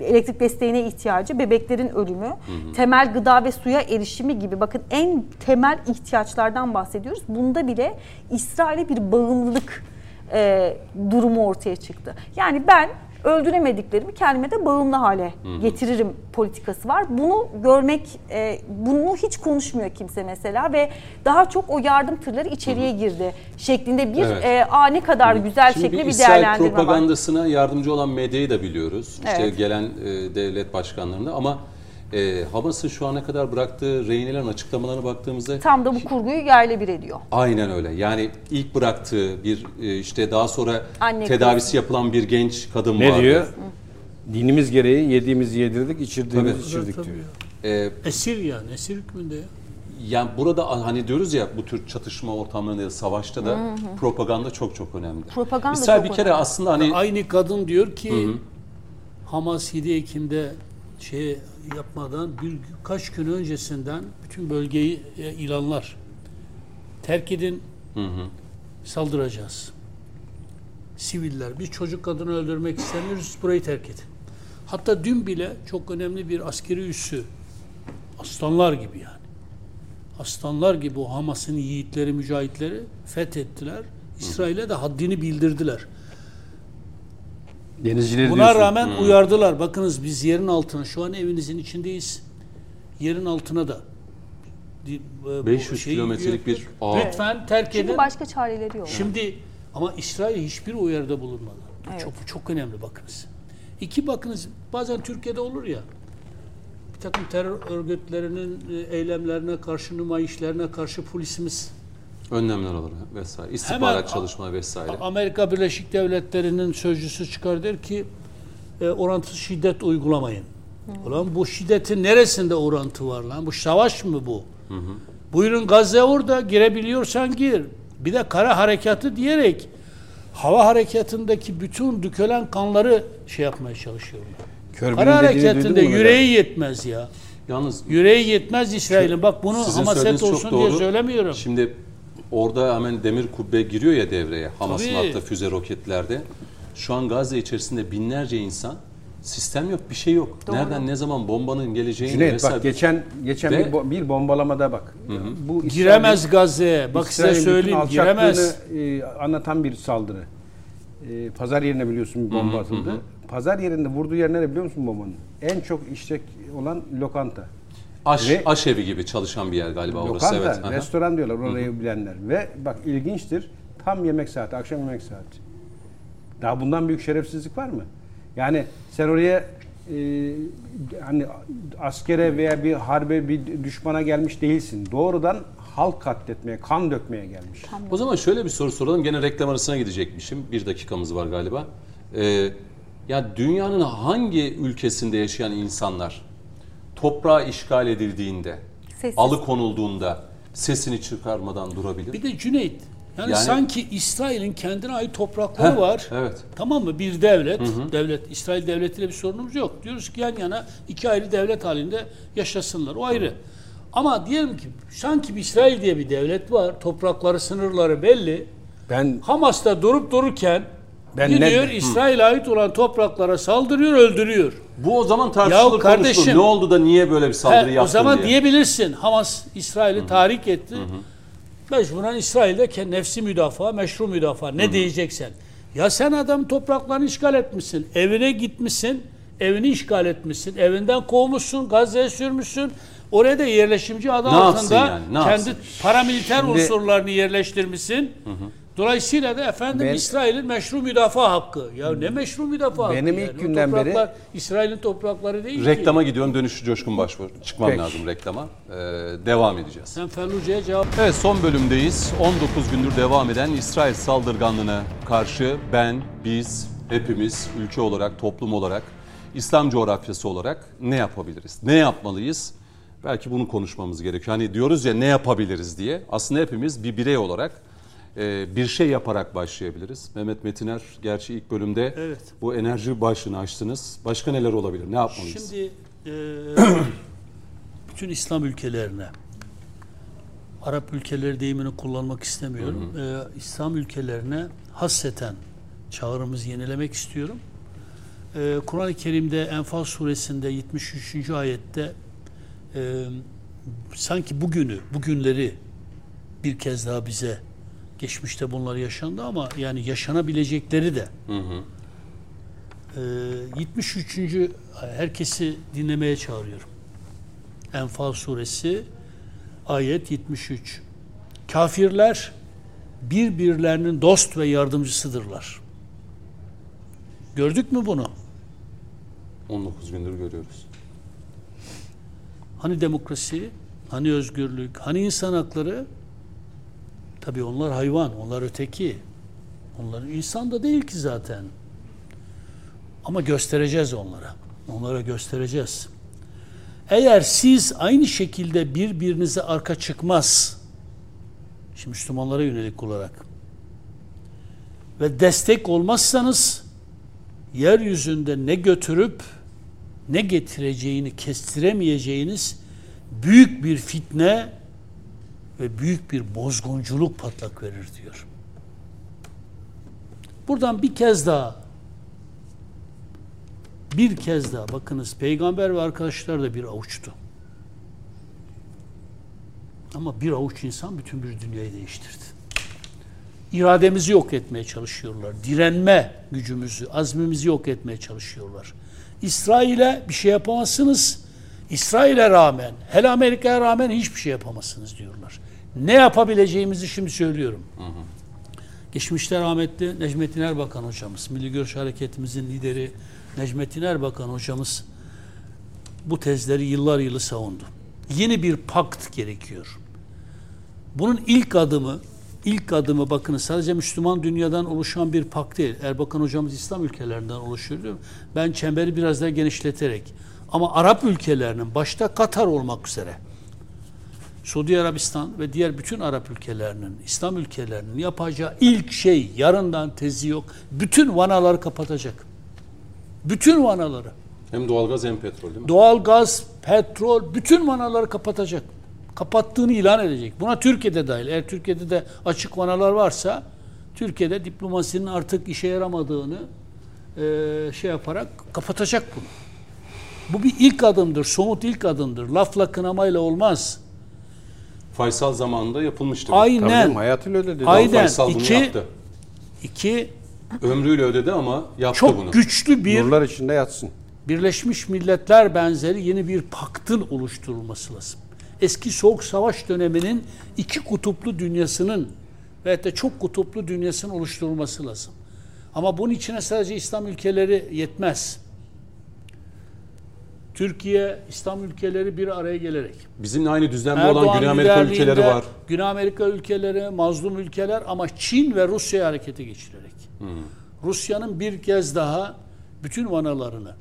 Speaker 4: elektrik desteğine ihtiyacı, bebeklerin ölümü, temel gıda ve suya erişimi gibi bakın en temel ihtiyaçlardan bahsediyoruz. Bunda bile İsrail'e bir bağımlılık e, durumu ortaya çıktı. Yani ben öldüremediklerimi kendime de bağımlı hale getiririm politikası var. Bunu görmek, e, bunu hiç konuşmuyor kimse mesela ve daha çok o yardım tırları içeriye girdi şeklinde bir
Speaker 1: Evet.
Speaker 4: e, aa ne kadar güzel
Speaker 1: Şimdi
Speaker 4: şekilde bir
Speaker 1: İsrail
Speaker 4: değerlendirme var.
Speaker 1: propagandasına yardımcı olan medyayı da biliyoruz. İşte
Speaker 4: Evet.
Speaker 1: gelen e, devlet başkanlarını ama e, Hamas'ın şu ana kadar bıraktığı rehinelerin açıklamalarına baktığımızda
Speaker 4: Tam da bu kurguyu yerle bir ediyor.
Speaker 1: aynen öyle. Yani ilk bıraktığı bir e, işte daha sonra
Speaker 4: Anne
Speaker 1: tedavisi yapılan bir genç kadın
Speaker 3: Ne
Speaker 1: vardı.
Speaker 3: diyor? Dinimiz gereği yediğimizi yedirdik, içirdiğimizi
Speaker 1: Tabii.
Speaker 3: içirdik
Speaker 2: Tabii
Speaker 3: diyor.
Speaker 2: ya.
Speaker 1: E,
Speaker 2: Esir yani esir hükmünde ya.
Speaker 1: Yani burada hani diyoruz ya bu tür çatışma ortamlarında ya da savaşta da propaganda çok çok önemli.
Speaker 4: Propaganda
Speaker 1: İsrail
Speaker 4: çok
Speaker 1: bir kere
Speaker 4: önemli.
Speaker 1: aslında hani
Speaker 2: Aynı kadın diyor ki Hamas 7 Ekim'de şey yapmadan birkaç gün öncesinden bütün bölgeyi e, ilanlar terk edin saldıracağız. Siviller biz çocuk kadını öldürmek istemiyoruz burayı terk edin. Hatta dün bile çok önemli bir askeri üssü aslanlar gibi yani. Aslanlar gibi o Hamas'ın yiğitleri, mücahitleri fethettiler. İsrail'e de haddini bildirdiler.
Speaker 3: Denizcileri
Speaker 2: Buna
Speaker 3: diyorsun.
Speaker 2: rağmen uyardılar. Bakınız biz yerin altına, şu an evinizin içindeyiz. Yerin altına da di- e, bu
Speaker 1: 500
Speaker 2: şey
Speaker 1: kilometrelik bir ağ.
Speaker 2: Lütfen terk edin.
Speaker 4: Çünkü başka çareleri yok.
Speaker 2: Şimdi ama İsrail hiçbir uyarıda bulunmadı. Bu
Speaker 4: Evet.
Speaker 2: Çok çok önemli bakınız. İki bakınız bazen Türkiye'de olur ya bir takım terör örgütlerinin e, eylemlerine karşı, numayişlerine karşı polisimiz
Speaker 1: önlemler alır vesaire. İstihbarat
Speaker 2: Hemen-
Speaker 1: çalışma vesaire.
Speaker 2: Amerika Birleşik Devletleri'nin sözcüsü çıkar der ki e, orantısız şiddet uygulamayın. Ulan bu şiddetin neresinde orantı var lan? Bu savaş mı bu? Buyurun Gazze orada girebiliyorsan gir. Bir de kara harekatı diyerek hava harekatındaki bütün dökülen kanları şey yapmaya çalışıyorlar.
Speaker 3: Körbünün
Speaker 2: Kara harekatında yüreği yetmez ya.
Speaker 1: Yalnız
Speaker 2: Yüreği yetmez İsrail'in. Bak bunu hamaset olsun diye söylemiyorum.
Speaker 1: Şimdi orada hemen demir kubbe giriyor ya devreye. Hamas'ın
Speaker 2: Tabii.
Speaker 1: attığı füze roketlerde. Şu an Gazze içerisinde binlerce insan sistem yok, bir şey yok.
Speaker 4: Doğru.
Speaker 1: Nereden ne zaman bombanın geleceğini
Speaker 3: Cüneyt
Speaker 1: vesaire.
Speaker 3: bak geçen geçen
Speaker 1: Ve-
Speaker 3: bir, bo- bir bombalamada bak. Bu İsrail'in-
Speaker 2: Giremez Gazze'ye. Bak size
Speaker 3: İsrail'in bütün
Speaker 2: söyleyeyim
Speaker 3: alçaklığını,
Speaker 2: giremez.
Speaker 3: e, anlatan bir saldırı. E, pazar yerine biliyorsun bir bomba atıldı. Pazar yerinde vurduğu yer nere biliyor musun bombanın? En çok işlek olan lokanta.
Speaker 1: Aş,
Speaker 3: Ve-
Speaker 1: aşevi gibi çalışan bir yer galiba orası.
Speaker 3: Lokanta,
Speaker 1: Evet. Aha.
Speaker 3: restoran diyorlar orayı bilenler. Ve bak ilginçtir. Tam yemek saati, akşam yemek saati. Daha bundan büyük şerefsizlik var mı? Yani sen oraya e, hani askere veya bir harbe bir düşmana gelmiş değilsin. Doğrudan halk katletmeye, kan dökmeye gelmiş.
Speaker 1: O zaman şöyle bir soru soralım. Gene reklam arasına gidecekmişim. Bir dakikamız var galiba. Ee, ya dünyanın hangi ülkesinde yaşayan insanlar toprağa işgal edildiğinde,
Speaker 4: Sessiz.
Speaker 1: alıkonulduğunda sesini çıkarmadan durabilir?
Speaker 2: Bir de Cüneyt Yani,
Speaker 1: Yani-
Speaker 2: sanki İsrail'in kendine ait toprakları
Speaker 1: Heh,
Speaker 2: var.
Speaker 1: evet.
Speaker 2: Tamam mı? Bir devlet, devlet İsrail devletiyle bir sorunumuz yok. Diyoruz ki yan yana iki ayrı devlet halinde yaşasınlar. O ayrı. Ama diyelim ki sanki bir İsrail diye bir devlet var. Toprakları, sınırları belli.
Speaker 3: Ben
Speaker 2: Hamas'ta durup dururken
Speaker 3: Ben
Speaker 2: gidiyor
Speaker 3: ne-
Speaker 2: İsrail'e ait olan topraklara saldırıyor, öldürüyor.
Speaker 1: Bu o zaman tartışılır
Speaker 2: Ya kardeşim-
Speaker 1: konuşulur. Ne oldu da niye böyle bir saldırı
Speaker 2: He,
Speaker 1: yaptın
Speaker 2: o zaman
Speaker 1: diye.
Speaker 2: diyebilirsin Hamas İsrail'i tahrik etti. Mecburen İsrail'de ke- nefsi müdafaa, meşru müdafaa ne diyeceksen. Ya sen adam topraklarını işgal etmişsin. Evine gitmişsin. Evini işgal etmişsin. Evinden kovmuşsun. Gazze'ye sürmüşsün. Oraya da yerleşimci adı
Speaker 1: Ne
Speaker 2: altında
Speaker 1: yani, ne
Speaker 2: kendi
Speaker 1: yapsın?
Speaker 2: paramiliter
Speaker 3: Şimdi-
Speaker 2: unsurlarını yerleştirmişsin. Dolayısıyla da efendim
Speaker 3: Ben-
Speaker 2: İsrail'in meşru müdafaa hakkı. Ya ne meşru müdafaa hakkı?
Speaker 3: Benim
Speaker 2: yani?
Speaker 3: ilk
Speaker 2: O
Speaker 3: günden beri-
Speaker 2: topraklar İsrail'in toprakları değil ki.
Speaker 1: Reklama gidiyorum. Dönüşü Coşkun Başvur. Çıkmam
Speaker 3: Peki.
Speaker 1: lazım reklama. Ee, devam edeceğiz.
Speaker 2: Sen Felluce'ye cevap
Speaker 1: Evet son bölümdeyiz. 19 gündür devam eden İsrail saldırganlığına karşı ben, biz, hepimiz ülke olarak, toplum olarak, İslam coğrafyası olarak ne yapabiliriz? Ne yapmalıyız? Belki bunu konuşmamız gerekiyor. Hani diyoruz ya ne yapabiliriz diye. Aslında hepimiz bir birey olarak e, bir şey yaparak başlayabiliriz. Mehmet Metiner gerçi ilk bölümde
Speaker 2: Evet.
Speaker 1: bu enerji başlığını açtınız. Başka neler olabilir? Ne yapmalıyız?
Speaker 2: Şimdi e, bütün İslam ülkelerine, Arap ülkeleri deyimini kullanmak istemiyorum. E, İslam ülkelerine hasseten çağrımızı yenilemek istiyorum. E, Kur'an-ı Kerim'de Enfal suresinde 73. ayette e, sanki bugünü, bugünleri bir kez daha bize geçmişte bunlar yaşandı ama yani yaşanabilecekleri de ee, 73. herkesi dinlemeye çağırıyorum. Enfal suresi ayet 73. Kafirler birbirlerinin dost ve yardımcısıdırlar. Gördük mü bunu?
Speaker 1: 19 gündür görüyoruz.
Speaker 2: Hani demokrasi, hani özgürlük, hani insan hakları? Tabii onlar hayvan, onlar öteki. Onlar insan da değil ki zaten. Ama göstereceğiz onlara. Onlara göstereceğiz. Eğer siz aynı şekilde birbirinize arka çıkmaz, şimdi Müslümanlara yönelik olarak ve destek olmazsanız yeryüzünde ne götürüp ne getireceğini kestiremeyeceğiniz büyük bir fitne ve büyük bir bozgunculuk patlak verir diyor. Buradan bir kez daha bir kez daha bakınız peygamber ve arkadaşlar da bir avuçtu. Ama bir avuç insan bütün bir dünyayı değiştirdi. İrademizi yok etmeye çalışıyorlar. Direnme gücümüzü, azmimizi yok etmeye çalışıyorlar. İsrail'e bir şey yapamazsınız. İsrail'e rağmen, hele Amerika'ya rağmen hiçbir şey yapamazsınız diyorlar. Ne yapabileceğimizi şimdi söylüyorum. Geçmişte rahmetli Necmettin Erbakan hocamız, Milli Görüş Hareketimizin lideri Necmettin Erbakan hocamız bu tezleri yıllar yılı savundu. Yeni bir pakt gerekiyor. Bunun ilk adımı, ilk adımı bakın sadece Müslüman dünyadan oluşan bir pakt değil. Erbakan hocamız İslam ülkelerinden oluşuyor. Ben çemberi biraz daha genişleterek ama Arap ülkelerinin başta Katar olmak üzere Suudi Arabistan ve diğer bütün Arap ülkelerinin, İslam ülkelerinin yapacağı ilk şey yarından tezi yok. Bütün vanaları kapatacak. Bütün vanaları.
Speaker 1: Hem doğalgaz hem petrol değil mi?
Speaker 2: Doğal gaz, petrol, bütün vanaları kapatacak. Kapattığını ilan edecek. Buna Türkiye'de dahil. Eğer Türkiye'de de açık vanalar varsa Türkiye'de diplomasinin artık işe yaramadığını e, şey yaparak kapatacak bunu. Bu bir ilk adımdır, somut ilk adımdır. Lafla kınamayla olmaz.
Speaker 1: Faysal zamanında yapılmıştı. bu.
Speaker 3: Tabii
Speaker 2: Aynen.
Speaker 3: canım, hayatıyla öyle dedi.
Speaker 2: Aynen.
Speaker 1: Faysal bunu
Speaker 2: İki-
Speaker 1: yaptı.
Speaker 2: İki,
Speaker 1: Ömrüyle ödedi ama yaptı
Speaker 2: çok
Speaker 1: bunu.
Speaker 2: güçlü bir
Speaker 3: Nurlar içinde yatsın.
Speaker 2: Birleşmiş Milletler benzeri yeni bir paktın oluşturulması lazım. Eski Soğuk Savaş döneminin iki kutuplu dünyasının ve de çok kutuplu dünyasının oluşturulması lazım. Ama bunun içine sadece İslam ülkeleri yetmez. Türkiye, İslam ülkeleri bir araya gelerek.
Speaker 1: Bizimle aynı düzlemde olan
Speaker 2: Erdoğan
Speaker 1: Güney Amerika ülkeleri var.
Speaker 2: Güney Amerika ülkeleri, mazlum ülkeler ama Çin ve Rusya'yı harekete geçirerek. Rusya'nın bir kez daha bütün vanalarını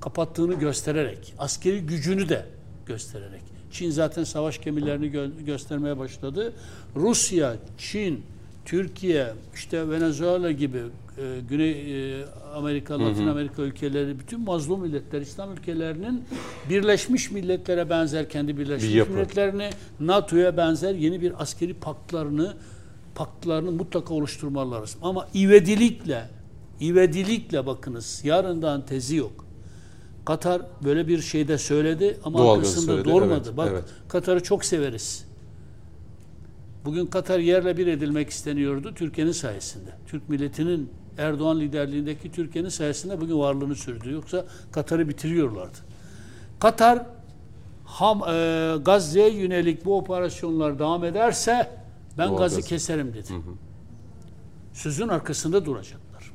Speaker 2: kapattığını göstererek, askeri gücünü de göstererek. Çin zaten savaş gemilerini gö- göstermeye başladı. Rusya, Çin, Türkiye, işte Venezuela gibi e, Güney e, Amerika, Latin Amerika ülkeleri, bütün mazlum milletler, İslam ülkelerinin Birleşmiş Milletler'e benzer kendi Birleşmiş
Speaker 1: Bir.
Speaker 2: Milletler'ini, NATO'ya benzer yeni bir askeri paktlarını paktlarını mutlaka oluşturmaları lazım. Ama ivedilikle, ivedilikle bakınız yarından tezi yok. Katar böyle bir şeyde söyledi ama
Speaker 1: Doğalgazı
Speaker 2: arkasında
Speaker 1: söyledi,
Speaker 2: durmadı.
Speaker 1: evet,
Speaker 2: Bak
Speaker 1: evet.
Speaker 2: Katar'ı çok severiz. Bugün Katar yerle bir edilmek isteniyordu Türkiye'nin sayesinde. Türk milletinin Erdoğan liderliğindeki Türkiye'nin sayesinde bugün varlığını sürdü. Yoksa Katar'ı bitiriyorlardı. Katar ham, e, Gazze'ye yönelik bu operasyonlar devam ederse ben
Speaker 1: Doğal
Speaker 2: gazı
Speaker 1: gaz.
Speaker 2: keserim dedi. Sözün arkasında duracaklar.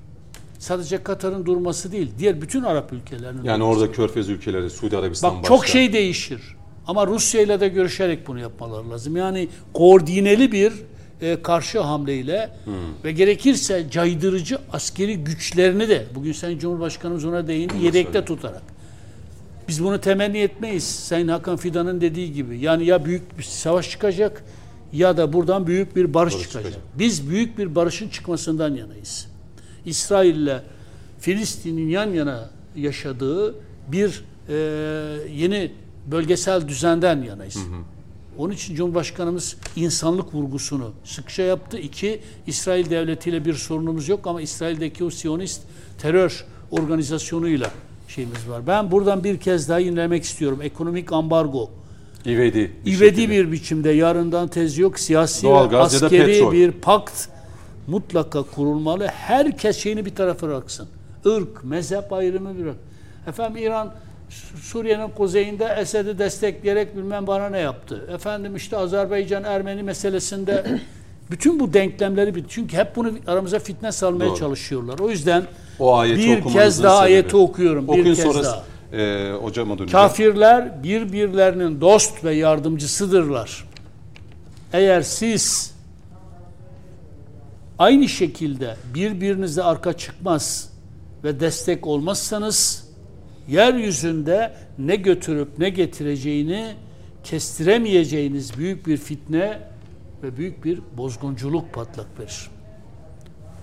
Speaker 2: Sadece Katar'ın durması değil, diğer bütün Arap ülkelerinin
Speaker 1: Yani
Speaker 2: durması.
Speaker 1: orada Körfez ülkeleri, Suudi Arabistan
Speaker 2: Bak
Speaker 1: başta.
Speaker 2: çok şey değişir. Ama Rusya ile de görüşerek bunu yapmaları lazım. Yani koordineli bir e, karşı hamleyle ve gerekirse caydırıcı askeri güçlerini de bugün Sayın Cumhurbaşkanımız ona değindi yedekte tutarak. Biz bunu temenni etmeyiz. Sayın Hakan Fidan'ın dediği gibi. Yani ya büyük bir savaş çıkacak ya da buradan büyük bir barış,
Speaker 1: Barış
Speaker 2: çıkacak.
Speaker 1: çıkacak.
Speaker 2: Biz büyük bir barışın çıkmasından yanayız. İsrail'le Filistin'in yan yana yaşadığı bir e, yeni bölgesel düzenden yanayız. Onun için Cumhurbaşkanımız insanlık vurgusunu sıkça yaptı. İki, İsrail devletiyle bir sorunumuz yok ama İsrail'deki o Siyonist terör organizasyonuyla şeyimiz var. Ben buradan bir kez daha yinelemek istiyorum. Ekonomik ambargo.
Speaker 1: İvedi. bir
Speaker 2: İvedi
Speaker 1: şekilde.
Speaker 2: bir biçimde yarından tez yok. Siyasi ve askeri bir pakt mutlaka kurulmalı. Herkes şeyini bir tarafa bıraksın. Irk, mezhep ayrımı bırak. Efendim İran Suriye'nin kuzeyinde Esed'i destekleyerek bilmem bana ne yaptı. Efendim işte Azerbaycan Ermeni meselesinde bütün bu denklemleri bit. Çünkü hep bunu aramıza fitne salmaya
Speaker 1: Doğru.
Speaker 2: çalışıyorlar. O yüzden
Speaker 1: O
Speaker 2: bir kez daha
Speaker 1: sebebi.
Speaker 2: ayeti okuyorum.
Speaker 1: Okuyun
Speaker 2: bir kez
Speaker 1: sonrası
Speaker 2: daha.
Speaker 1: e, hocama döneceğim.
Speaker 2: Kafirler birbirlerinin dost ve yardımcısıdırlar. Eğer siz aynı şekilde birbirinize arka çıkmaz ve destek olmazsanız yeryüzünde ne götürüp ne getireceğini kestiremeyeceğiniz büyük bir fitne ve büyük bir bozgunculuk patlak verir.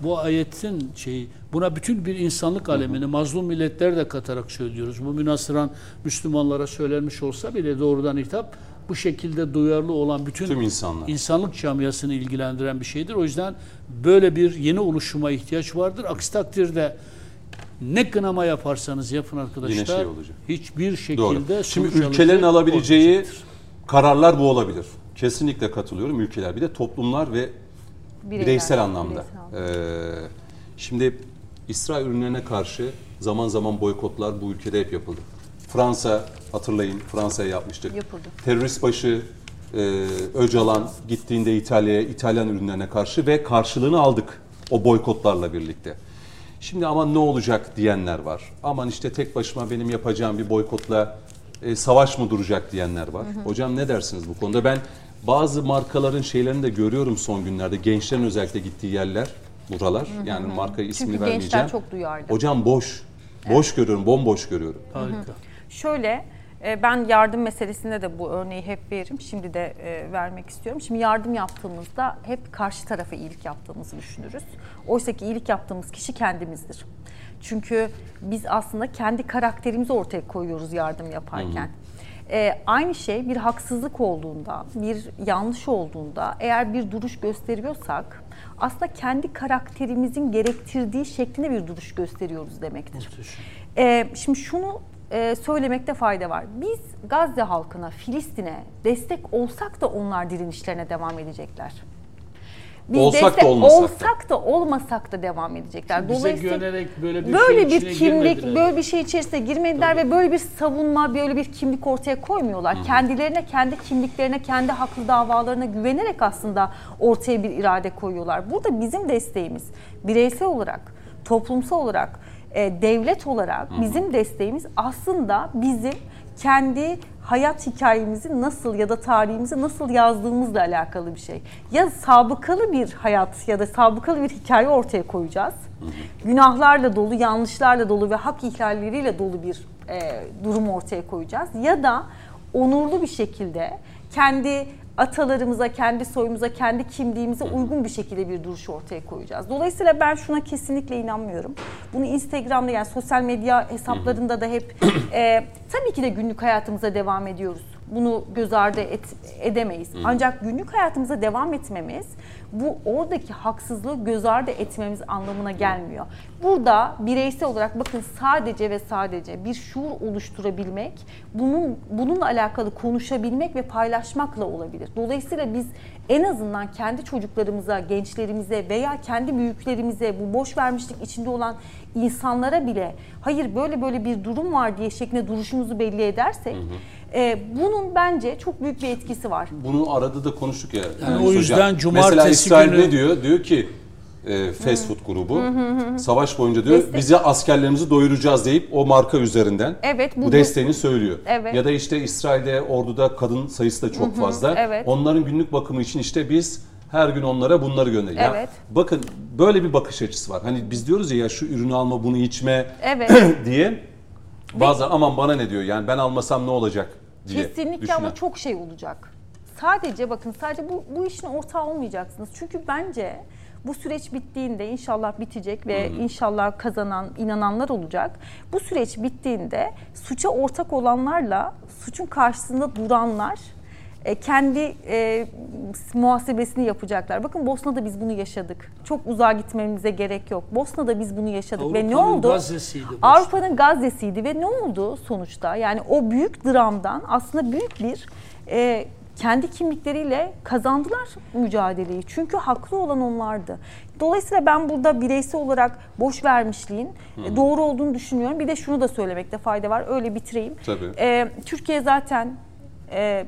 Speaker 2: Bu ayetin şeyi, buna bütün bir insanlık alemini, mazlum milletler de katarak söylüyoruz. Bu münasıran Müslümanlara söylenmiş olsa bile doğrudan hitap bu şekilde duyarlı olan bütün
Speaker 1: Tüm insanlar.
Speaker 2: insanlık camiasını ilgilendiren bir şeydir. O yüzden böyle bir yeni oluşuma ihtiyaç vardır. Aksi takdirde ne kınama yaparsanız yapın arkadaşlar
Speaker 1: Yine şey olacak.
Speaker 2: hiçbir şekilde
Speaker 1: Doğru. Şimdi ülkelerin alabileceği kararlar bu olabilir. Kesinlikle katılıyorum ülkeler. Bir de toplumlar ve
Speaker 4: Bireyler,
Speaker 1: bireysel anlamda.
Speaker 4: bireysel.
Speaker 1: Ee, şimdi İsrail ürünlerine karşı zaman zaman boykotlar bu ülkede hep yapıldı. Fransa hatırlayın Fransa'ya yapmıştık.
Speaker 4: Yapıldı.
Speaker 1: Terörist başı e, Öcalan gittiğinde İtalya'ya İtalyan ürünlerine karşı ve karşılığını aldık o boykotlarla birlikte. Şimdi aman ne olacak diyenler var. Aman işte tek başıma benim yapacağım bir boykotla e, savaş mı duracak diyenler var. Hocam ne dersiniz bu konuda? Ben bazı markaların şeylerini de görüyorum son günlerde. Gençlerin özellikle gittiği yerler buralar. Yani marka ismini
Speaker 4: Çünkü
Speaker 1: vermeyeceğim.
Speaker 4: gençler çok duyarlı.
Speaker 1: Hocam boş. Boş görüyorum, bomboş görüyorum.
Speaker 2: Harika.
Speaker 4: Şöyle ben yardım meselesinde de bu örneği hep veririm. Şimdi de e, vermek istiyorum. Şimdi yardım yaptığımızda hep karşı tarafa iyilik yaptığımızı düşünürüz. Oysa ki iyilik yaptığımız kişi kendimizdir. Çünkü biz aslında kendi karakterimizi ortaya koyuyoruz yardım yaparken. E, aynı şey bir haksızlık olduğunda, bir yanlış olduğunda eğer bir duruş gösteriyorsak aslında kendi karakterimizin gerektirdiği şeklinde bir duruş gösteriyoruz demektir. Ee, şimdi şunu e, söylemekte fayda var. Biz Gazze halkına, Filistin'e destek olsak da onlar direnişlerine devam edecekler. Biz
Speaker 1: Olsak da olmasak da.
Speaker 4: olsak da olmasak da devam edecekler.
Speaker 2: Bize güvenerek böyle bir
Speaker 4: böyle
Speaker 2: şeyin
Speaker 4: bir kimlik,
Speaker 2: girmediler.
Speaker 4: böyle bir şey içerisine girmediler ve böyle bir savunma, böyle bir kimlik ortaya koymuyorlar. Kendilerine, kendi kimliklerine, kendi haklı davalarına güvenerek aslında ortaya bir irade koyuyorlar. Burada bizim desteğimiz bireysel olarak, toplumsal olarak, e, devlet olarak bizim desteğimiz aslında bizim kendi hayat hikayemizi nasıl ya da tarihimizi nasıl yazdığımızla alakalı bir şey. Ya sabıkalı bir hayat ya da sabıkalı bir hikaye ortaya koyacağız. Günahlarla dolu, yanlışlarla dolu ve hak ihlalleriyle dolu bir e, durum ortaya koyacağız. Ya da onurlu bir şekilde kendi atalarımıza, kendi soyumuza, kendi kimliğimize uygun bir şekilde bir duruş ortaya koyacağız. Dolayısıyla ben şuna kesinlikle inanmıyorum. Bunu Instagram'da yani sosyal medya hesaplarında da hep e, tabii ki de günlük hayatımıza devam ediyoruz. Bunu göz ardı et, edemeyiz. Ancak günlük hayatımıza devam etmemiz bu oradaki haksızlığı göz ardı etmemiz anlamına gelmiyor. Burada bireysel olarak bakın sadece ve sadece bir şuur oluşturabilmek, bunun bununla alakalı konuşabilmek ve paylaşmakla olabilir. Dolayısıyla biz en azından kendi çocuklarımıza, gençlerimize veya kendi büyüklerimize bu boş vermişlik içinde olan insanlara bile hayır böyle böyle bir durum var diye şeklinde duruşumuzu belli edersek e, bunun bence çok büyük bir etkisi var.
Speaker 1: Bunu arada da konuştuk ya.
Speaker 2: Yani
Speaker 1: Yunus
Speaker 2: o yüzden
Speaker 1: Hocam.
Speaker 2: cumartesi
Speaker 1: Mesela İsrail
Speaker 2: günü-
Speaker 1: ne diyor? Diyor ki e, fast food grubu savaş boyunca diyor
Speaker 4: Destek-
Speaker 1: bize askerlerimizi doyuracağız deyip o marka üzerinden
Speaker 4: Evet,
Speaker 1: bu,
Speaker 4: bu-
Speaker 1: desteğini söylüyor.
Speaker 4: Evet.
Speaker 1: Ya da işte İsrail'de orduda kadın sayısı da çok fazla.
Speaker 4: evet.
Speaker 1: Onların günlük bakımı için işte biz her gün onlara bunları gönderiyoruz. Ya
Speaker 4: Evet.
Speaker 1: bakın böyle bir bakış açısı var. Hani biz diyoruz ya, ya şu ürünü alma bunu içme
Speaker 4: Evet.
Speaker 1: diye. Bazen aman bana ne diyor yani ben almasam ne olacak diye
Speaker 4: Kesinlikle
Speaker 1: düşünen.
Speaker 4: ama çok şey olacak. Sadece bakın sadece bu, bu işin ortağı olmayacaksınız. Çünkü bence bu süreç bittiğinde inşallah bitecek ve inşallah kazanan inananlar olacak. Bu süreç bittiğinde suça ortak olanlarla suçun karşısında duranlar e, kendi e, muhasebesini yapacaklar. Bakın Bosna'da biz bunu yaşadık. Çok uzağa gitmemize gerek yok. Bosna'da biz bunu yaşadık ve ne
Speaker 2: Avrupa'nın
Speaker 4: oldu?
Speaker 2: Gazze'siydi Bosna.
Speaker 4: Avrupa'nın Gazze'siydi ve ne oldu sonuçta? Yani o büyük dramdan aslında büyük bir e, kendi kimlikleriyle kazandılar mücadeleyi. Çünkü haklı olan onlardı. Dolayısıyla ben burada bireysel olarak boş vermişliğin e, doğru olduğunu düşünüyorum. Bir de şunu da söylemekte fayda var. Öyle bitireyim.
Speaker 1: Tabii.
Speaker 4: E, Türkiye zaten e,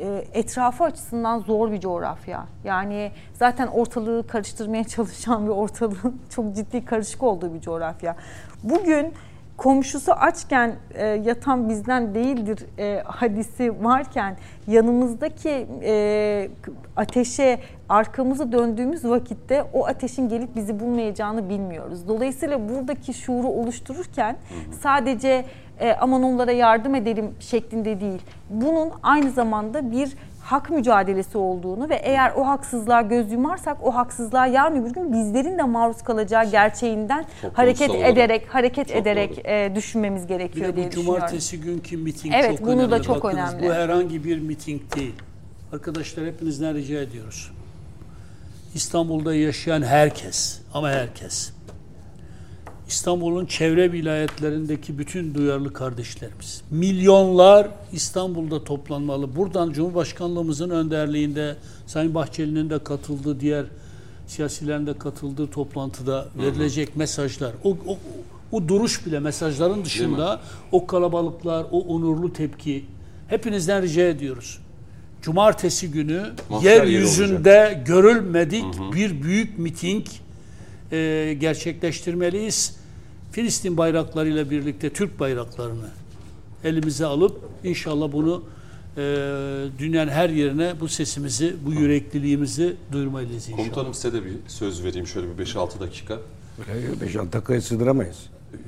Speaker 4: e, etrafı açısından zor bir coğrafya. Yani zaten ortalığı karıştırmaya çalışan bir ortalığın çok ciddi karışık olduğu bir coğrafya. Bugün komşusu açken e, yatan bizden değildir e, hadisi varken yanımızdaki e, ateşe arkamızı döndüğümüz vakitte o ateşin gelip bizi bulmayacağını bilmiyoruz. Dolayısıyla buradaki şuuru oluştururken sadece e, aman onlara yardım edelim şeklinde değil. Bunun aynı zamanda bir hak mücadelesi olduğunu ve eğer o haksızlığa göz yumarsak o haksızlığa yarın öbür gün bizlerin de maruz kalacağı gerçeğinden
Speaker 1: Toplumsal
Speaker 4: hareket
Speaker 1: olarak.
Speaker 4: ederek hareket
Speaker 1: Çok
Speaker 4: ederek
Speaker 1: doğru.
Speaker 4: e, düşünmemiz
Speaker 2: Bir
Speaker 4: gerekiyor
Speaker 2: de
Speaker 4: diye
Speaker 2: bu
Speaker 4: düşünüyorum.
Speaker 2: cumartesi günkü miting
Speaker 4: Evet,
Speaker 2: çok
Speaker 4: bunu
Speaker 2: önemli.
Speaker 4: da çok
Speaker 2: Bakınız,
Speaker 4: önemli.
Speaker 2: Bu herhangi bir miting değil. Arkadaşlar hepinizden rica ediyoruz. İstanbul'da yaşayan herkes ama herkes. İstanbul'un çevre vilayetlerindeki bütün duyarlı kardeşlerimiz. Milyonlar İstanbul'da toplanmalı. Buradan Cumhurbaşkanlığımızın önderliğinde Sayın Bahçeli'nin de katıldığı diğer siyasilerin de katıldığı toplantıda verilecek mesajlar. O, o, o duruş bile mesajların dışında o kalabalıklar, o onurlu tepki hepinizden rica ediyoruz. Cumartesi günü
Speaker 1: Mahşer
Speaker 2: yeryüzünde görülmedik bir büyük miting e, gerçekleştirmeliyiz. Filistin bayraklarıyla birlikte Türk bayraklarını elimize alıp inşallah bunu e, dünyanın her yerine bu sesimizi, bu yürekliliğimizi duyurmalıyız inşallah.
Speaker 1: Komutanım size de bir söz vereyim şöyle bir 5-6 dakika.
Speaker 3: 5-6 dakikaya sığdıramayız.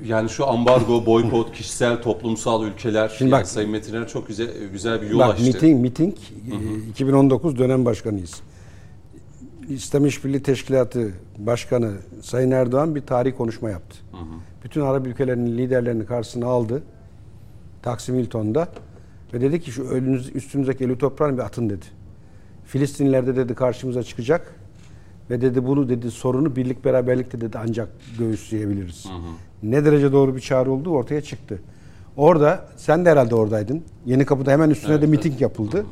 Speaker 1: Yani şu ambargo, boykot, kişisel, toplumsal ülkeler,
Speaker 3: Şimdi
Speaker 1: yani
Speaker 3: bak-
Speaker 1: Sayın Metiner çok güzel güzel bir yol
Speaker 3: Bak
Speaker 1: açtı.
Speaker 3: miting miting e, 2019 dönem başkanıyız. İslam İşbirliği Teşkilatı Başkanı Sayın Erdoğan bir tarih konuşma yaptı. Bütün Arap ülkelerinin liderlerini karşısına aldı. Taksim Hilton'da ve dedi ki şu önünüz, üstünüzdeki eli toprağını bir atın dedi. Filistinliler de dedi karşımıza çıkacak ve dedi bunu dedi sorunu birlik beraberlikte dedi ancak göğüsleyebiliriz. Ne derece doğru bir çağrı olduğu ortaya çıktı. Orada sen de herhalde oradaydın. Yeni Kapı'da hemen üstüne
Speaker 1: Evet,
Speaker 3: de
Speaker 1: evet.
Speaker 3: miting yapıldı.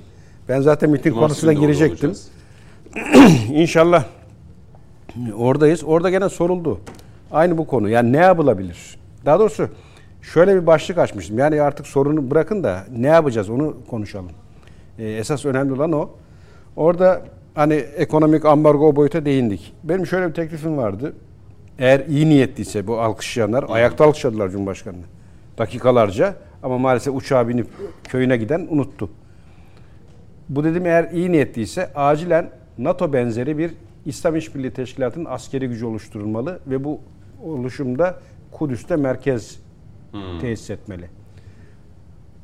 Speaker 3: Ben zaten miting
Speaker 1: Cumartesi
Speaker 3: konusuna girecektim.
Speaker 1: olacağız.
Speaker 3: İnşallah oradayız. Orada gene soruldu. Aynı bu konu. Yani ne yapılabilir? Daha doğrusu şöyle bir başlık açmıştım. Yani artık sorunu bırakın da ne yapacağız onu konuşalım. Ee, esas önemli olan o. Orada hani ekonomik ambargo boyuta değindik. Benim şöyle bir teklifim vardı. Eğer iyi niyetliyse bu alkışlayanlar ayakta alkışladılar Cumhurbaşkanı'nı. Dakikalarca ama maalesef uçağa binip köyüne giden unuttu. Bu dedim eğer iyi niyetliyse acilen NATO benzeri bir İslam İşbirliği Teşkilatı'nın askeri gücü oluşturulmalı ve bu oluşumda Kudüs'te merkez tesis etmeli.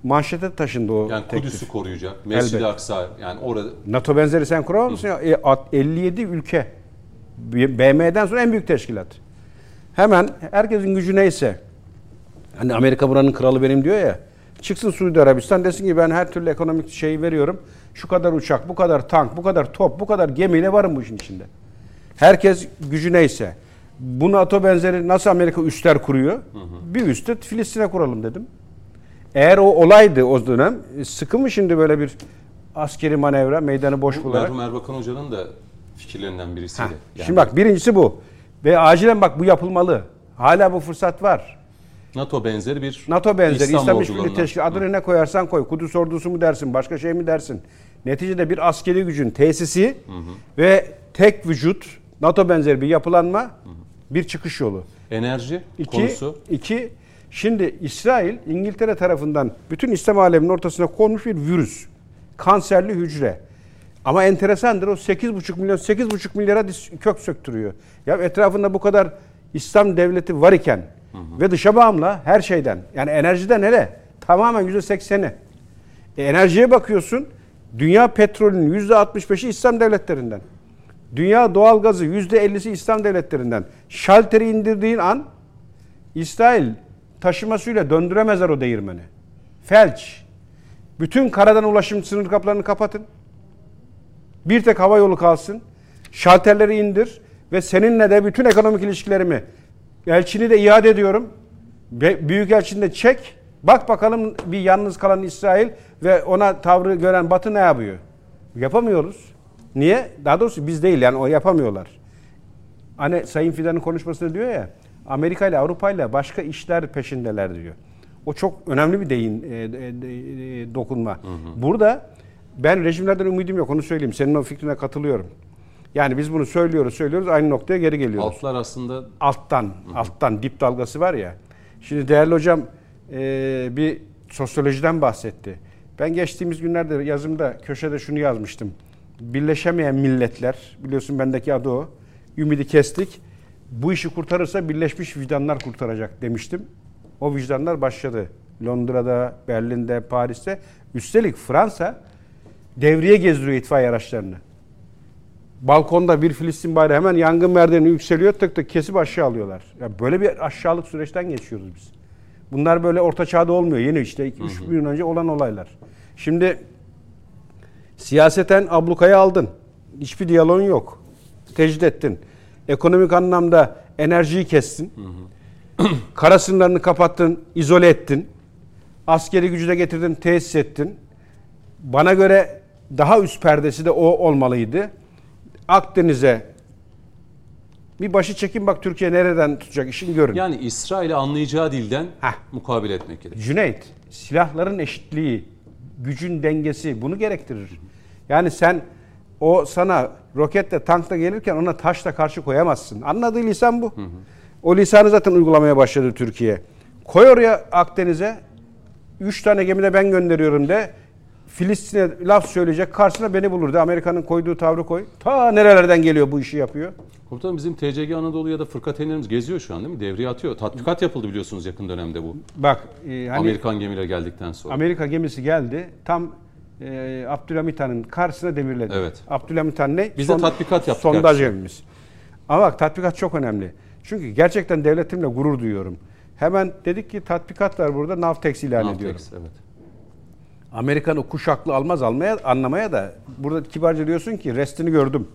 Speaker 3: manşete taşındı o
Speaker 1: Yani
Speaker 3: teklif.
Speaker 1: Kudüs'ü koruyacak. Mescid-i. Aksa yani orada
Speaker 3: NATO benzeri sen kurar mısın ya? E, at- 57 ülke. BM'den sonra en büyük teşkilat. Hemen herkesin gücü neyse. Hani Amerika buranın kralı benim diyor ya. Çıksın Suudi Arabistan desin ki ben her türlü ekonomik şeyi veriyorum. Şu kadar uçak, bu kadar tank, bu kadar top, bu kadar gemiyle varım bu işin içinde. Herkes gücü neyse. Bu NATO benzeri nasıl Amerika üstler kuruyor? Bir üstü Filistin'e kuralım dedim. Eğer o olaydı o dönem e, sıkı mı şimdi böyle bir askeri manevra meydanı boş bularak?
Speaker 1: merhum Erbakan Hoca'nın da fikirlerinden birisiydi.
Speaker 3: Heh,
Speaker 1: Yani
Speaker 3: Şimdi bak birincisi bu. Ve acilen bak bu yapılmalı. Hala bu fırsat var.
Speaker 1: NATO benzeri bir
Speaker 3: NATO benzeri İslam, İşbirliği
Speaker 1: orduluğundan.
Speaker 3: Teşkilatı adını ne koyarsan koy. Kudüs ordusu mu dersin, başka şey mi dersin? Neticede bir askeri gücün tesisi ve tek vücut NATO benzeri bir yapılanma bir çıkış yolu.
Speaker 1: Enerji
Speaker 3: İki,
Speaker 1: konusu.
Speaker 3: iki, şimdi İsrail İngiltere tarafından bütün İslam aleminin ortasına konmuş bir virüs. Kanserli hücre. Ama enteresandır o 8,5 milyon 8,5 milyara kök söktürüyor. Ya etrafında bu kadar İslam devleti var iken ve dışa bağımlı her şeyden. Yani enerjiden hele tamamen %80'i. E, enerjiye bakıyorsun. Dünya petrolünün %65'i İslam devletlerinden. Dünya doğalgazı %50'si İslam devletlerinden. Şalteri indirdiğin an İsrail taşımasıyla döndüremezler o değirmeni. Felç. Bütün karadan ulaşım sınır kapılarını kapatın. Bir tek hava yolu kalsın. Şalterleri indir ve seninle de bütün ekonomik ilişkilerimi elçini de iade ediyorum. Büyük elçini de çek. Bak bakalım bir yalnız kalan İsrail ve ona tavrı gören Batı ne yapıyor? Yapamıyoruz. Niye? Daha doğrusu biz değil yani o yapamıyorlar. Hani Sayın Fidan'ın konuşmasında diyor ya Amerika ile Avrupa ile başka işler peşindeler diyor. O çok önemli bir deyin e, e, e, dokunma. Burada ben rejimlerden ümidim yok onu söyleyeyim. Senin o fikrine katılıyorum. Yani biz bunu söylüyoruz söylüyoruz aynı noktaya geri geliyoruz.
Speaker 1: Altlar aslında
Speaker 3: Alttan, alttan dip dalgası var ya. Şimdi değerli hocam e, bir sosyolojiden bahsetti. Ben geçtiğimiz günlerde yazımda köşede şunu yazmıştım. Birleşemeyen milletler, biliyorsun bendeki adı o. Ümidi kestik. Bu işi kurtarırsa birleşmiş vicdanlar kurtaracak demiştim. O vicdanlar başladı. Londra'da, Berlin'de, Paris'te. Üstelik Fransa devriye gezdiriyor itfaiye araçlarını. Balkonda bir Filistin bayrağı hemen yangın merdiveni yükseliyor tık tık kesip aşağı alıyorlar. Ya böyle bir aşağılık süreçten geçiyoruz biz. Bunlar böyle orta çağda olmuyor. Yeni işte 2-3 gün önce olan olaylar. Şimdi siyaseten ablukayı aldın. Hiçbir diyaloğun yok. Tecrit ettin. Ekonomik anlamda enerjiyi kestin. Kara sınırlarını kapattın, izole ettin. Askeri gücü de getirdin, tesis ettin. Bana göre daha üst perdesi de o olmalıydı. Akdeniz'e bir başı çekin bak Türkiye nereden tutacak işin görün.
Speaker 1: yani İsrail'i anlayacağı dilden
Speaker 3: Heh.
Speaker 1: mukabele etmek gerekiyor.
Speaker 3: Cüneyt, silahların eşitliği, gücün dengesi bunu gerektirir. Yani sen o sana roketle, tankla gelirken ona taşla karşı koyamazsın. Anladığı lisan bu. O lisanı zaten uygulamaya başladı Türkiye. Koy oraya Akdeniz'e, üç tane gemide ben gönderiyorum de, Filistin'e laf söyleyecek, karşısına beni bulur de. Amerika'nın koyduğu tavrı koy. Ta nerelerden geliyor bu işi yapıyor.
Speaker 1: Komutanım bizim TCG Anadolu ya da fırkateynlerimiz geziyor şu an değil mi? Devriye atıyor. Tatbikat yapıldı biliyorsunuz yakın dönemde bu.
Speaker 3: Bak, e, hani
Speaker 1: Amerikan gemileri geldikten sonra.
Speaker 3: Amerika gemisi geldi. Tam e, Abdülhamit Han'ın karşısına demirledi.
Speaker 1: Evet.
Speaker 3: Abdülhamit Han ne?
Speaker 1: Biz de tatbikat yaptık
Speaker 3: Sondaj
Speaker 1: gerçi.
Speaker 3: gemimiz. Ama bak tatbikat çok önemli. Çünkü gerçekten devletimle gurur duyuyorum. Hemen dedik ki tatbikat var burada Navtex ilan
Speaker 1: Navtex,
Speaker 3: ediyorum.
Speaker 1: evet.
Speaker 3: Amerikan o kuşaklı almaz almaya anlamaya da burada kibarca diyorsun ki restini gördüm.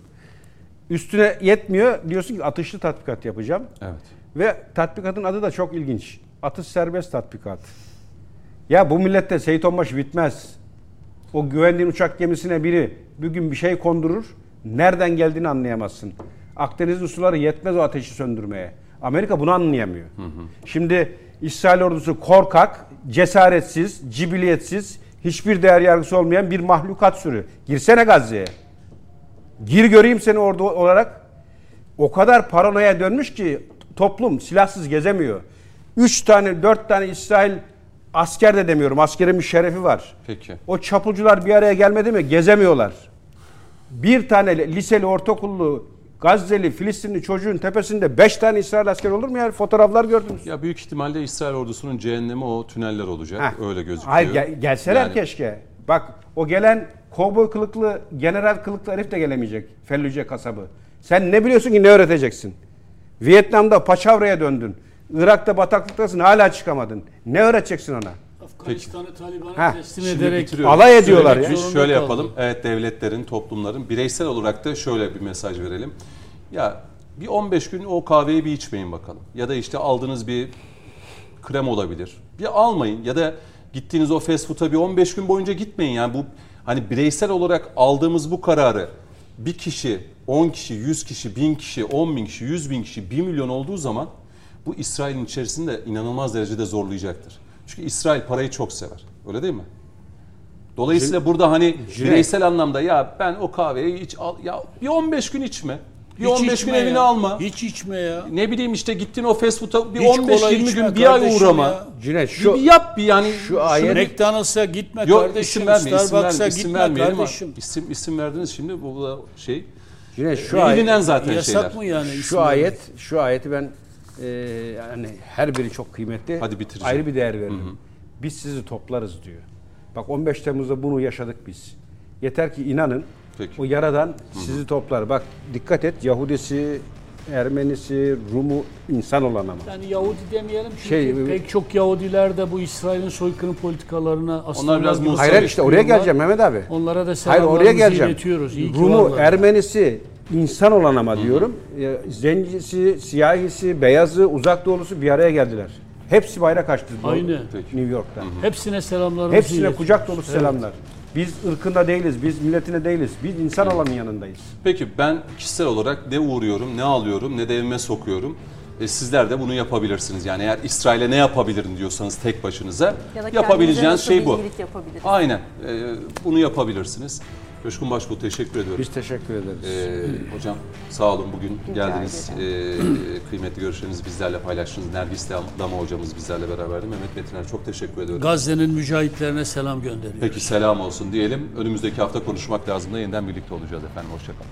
Speaker 3: Üstüne yetmiyor diyorsun ki atışlı tatbikat yapacağım.
Speaker 1: Evet.
Speaker 3: Ve tatbikatın adı da çok ilginç. Atış serbest tatbikat. Ya bu millette Seyit Onbaşı bitmez. O güvendiğin uçak gemisine biri bugün bir şey kondurur. Nereden geldiğini anlayamazsın. Akdeniz'in suları yetmez o ateşi söndürmeye. Amerika bunu anlayamıyor. Şimdi İsrail ordusu korkak, cesaretsiz, cibiliyetsiz, hiçbir değer yargısı olmayan bir mahlukat sürü. Girsene Gazze'ye. Gir göreyim seni orada olarak. O kadar paranoya dönmüş ki toplum silahsız gezemiyor. Üç tane, dört tane İsrail asker de demiyorum. Askerin bir şerefi var.
Speaker 1: Peki.
Speaker 3: O çapulcular bir araya gelmedi mi gezemiyorlar. Bir tane liseli, ortaokullu Gazze'li, Filistinli çocuğun tepesinde 5 tane İsrail askeri olur mu ya? Fotoğraflar gördünüz.
Speaker 1: Ya büyük ihtimalle İsrail ordusunun cehennemi o tüneller olacak.
Speaker 3: Heh.
Speaker 1: Öyle gözüküyor.
Speaker 3: Hayır gel- gelseler
Speaker 1: Yani
Speaker 3: keşke. Bak o gelen kovboy kılıklı, general kılıklı herif de gelemeyecek. Fellüce kasabı. Sen ne biliyorsun ki ne öğreteceksin? Vietnam'da paçavraya döndün. Irak'ta bataklıktasın hala çıkamadın. Ne öğreteceksin ona?
Speaker 2: Afganistan'ı. Taliban'a teslim ederek.
Speaker 3: Alay ediyorlar ya.
Speaker 1: Şöyle
Speaker 2: kaldı.
Speaker 1: yapalım. Evet devletlerin, toplumların bireysel olarak da şöyle bir mesaj verelim. Ya bir 15 gün o kahveyi bir içmeyin bakalım. Ya da işte aldığınız bir krem olabilir. Bir almayın ya da gittiğiniz o fast food'a bir 15 gün boyunca gitmeyin. Yani bu hani bireysel olarak aldığımız bu kararı bir kişi, 10 kişi, 100 kişi, 1000 kişi, 10 bin kişi, 100 bin kişi, 1 milyon olduğu zaman bu İsrail'in içerisinde inanılmaz derecede zorlayacaktır. Çünkü İsrail parayı çok sever. Öyle değil mi? Dolayısıyla burada hani bireysel anlamda ya ben o kahveyi hiç al ya bir 15 gün içme. Bir
Speaker 2: Hiç
Speaker 1: 15 gün
Speaker 2: ya.
Speaker 1: alma.
Speaker 2: Hiç içme ya.
Speaker 1: Ne bileyim işte gittin o fast food'a bir
Speaker 2: Hiç
Speaker 1: 15
Speaker 2: kola
Speaker 1: 20
Speaker 2: içme
Speaker 1: gün bir ay uğrama.
Speaker 2: ya.
Speaker 3: Cüneyt şu
Speaker 1: bir yap bir yani.
Speaker 3: şu ayet-
Speaker 2: McDonald's'a gitme
Speaker 1: Yok
Speaker 2: kardeşim.
Speaker 1: isim verme, isim
Speaker 2: Starbucks'a
Speaker 1: isim
Speaker 2: gitme
Speaker 1: vermeyelim ama
Speaker 2: kardeşim.
Speaker 1: isim isim verdiniz şimdi bu da şey.
Speaker 3: Cüneyt şu ayet
Speaker 1: Bilinen zaten
Speaker 2: Yasak
Speaker 1: şeyler.
Speaker 2: mı yani? isim
Speaker 3: Şu
Speaker 2: vermek?
Speaker 3: ayet, şu ayeti ben e, yani her biri çok kıymetli.
Speaker 1: Hadi bitireceğim.
Speaker 3: Ayrı bir değer veririm. Biz sizi toplarız diyor. Bak 15 Temmuz'da bunu yaşadık biz. Yeter ki inanın.
Speaker 1: Peki.
Speaker 3: O yaradan sizi toplar. Bak dikkat et Yahudisi, Ermenisi, Rumu insan olan ama.
Speaker 2: Yani Yahudi demeyelim çünkü
Speaker 3: Şey,
Speaker 2: pek çok Yahudiler de bu İsrail'in soykırım politikalarına
Speaker 1: biraz
Speaker 2: aslanlar gibi
Speaker 1: muhtaç.
Speaker 3: Hayır hayır, işte oraya geleceğim Mehmet abi.
Speaker 2: Onlara da
Speaker 3: Hayır
Speaker 2: selamlarımızı
Speaker 3: oraya geleceğim.
Speaker 2: iletiyoruz. İyi ki
Speaker 3: Rumu,
Speaker 2: varlar.
Speaker 3: Ermenisi insan olan ama diyorum. E, Zencisi, siyahisi, beyazı, uzak doğulusu bir araya geldiler. Hepsi bayrak açtı bu-
Speaker 2: Aynı.
Speaker 3: New York'ta.
Speaker 2: Hepsine selamlarımızı
Speaker 3: Hepsine
Speaker 2: iletiyoruz.
Speaker 3: kucak dolusu
Speaker 2: Evet.
Speaker 3: selamlar. Biz ırkında değiliz, biz milletine değiliz. Biz insan olanın yanındayız.
Speaker 1: Peki ben kişisel olarak ne uğruyorum, ne alıyorum, ne de evime sokuyorum. E, sizler de bunu yapabilirsiniz. Yani eğer İsrail'e ne yapabilirim diyorsanız tek başınıza
Speaker 4: Ya da kendimize
Speaker 1: yapabileceğiniz
Speaker 4: nasıl
Speaker 1: şey
Speaker 4: bir
Speaker 1: bu.
Speaker 4: iyilik yapabiliriz?
Speaker 1: Aynen. E, bunu yapabilirsiniz. Coşkun Başbuğ teşekkür ediyorum.
Speaker 3: Biz teşekkür ederiz.
Speaker 1: Ee, hocam sağ olun bugün
Speaker 4: Rica
Speaker 1: geldiniz. Ee, kıymetli görüşlerinizi bizlerle paylaştınız. Nergis Dama hocamız bizlerle beraberdi. Mehmet Metiner çok teşekkür ediyorum.
Speaker 2: Gazze'nin mücahitlerine selam gönderiyoruz.
Speaker 1: Peki selam olsun diyelim. Önümüzdeki hafta konuşmak lazım da yeniden birlikte olacağız efendim. Hoşçakalın.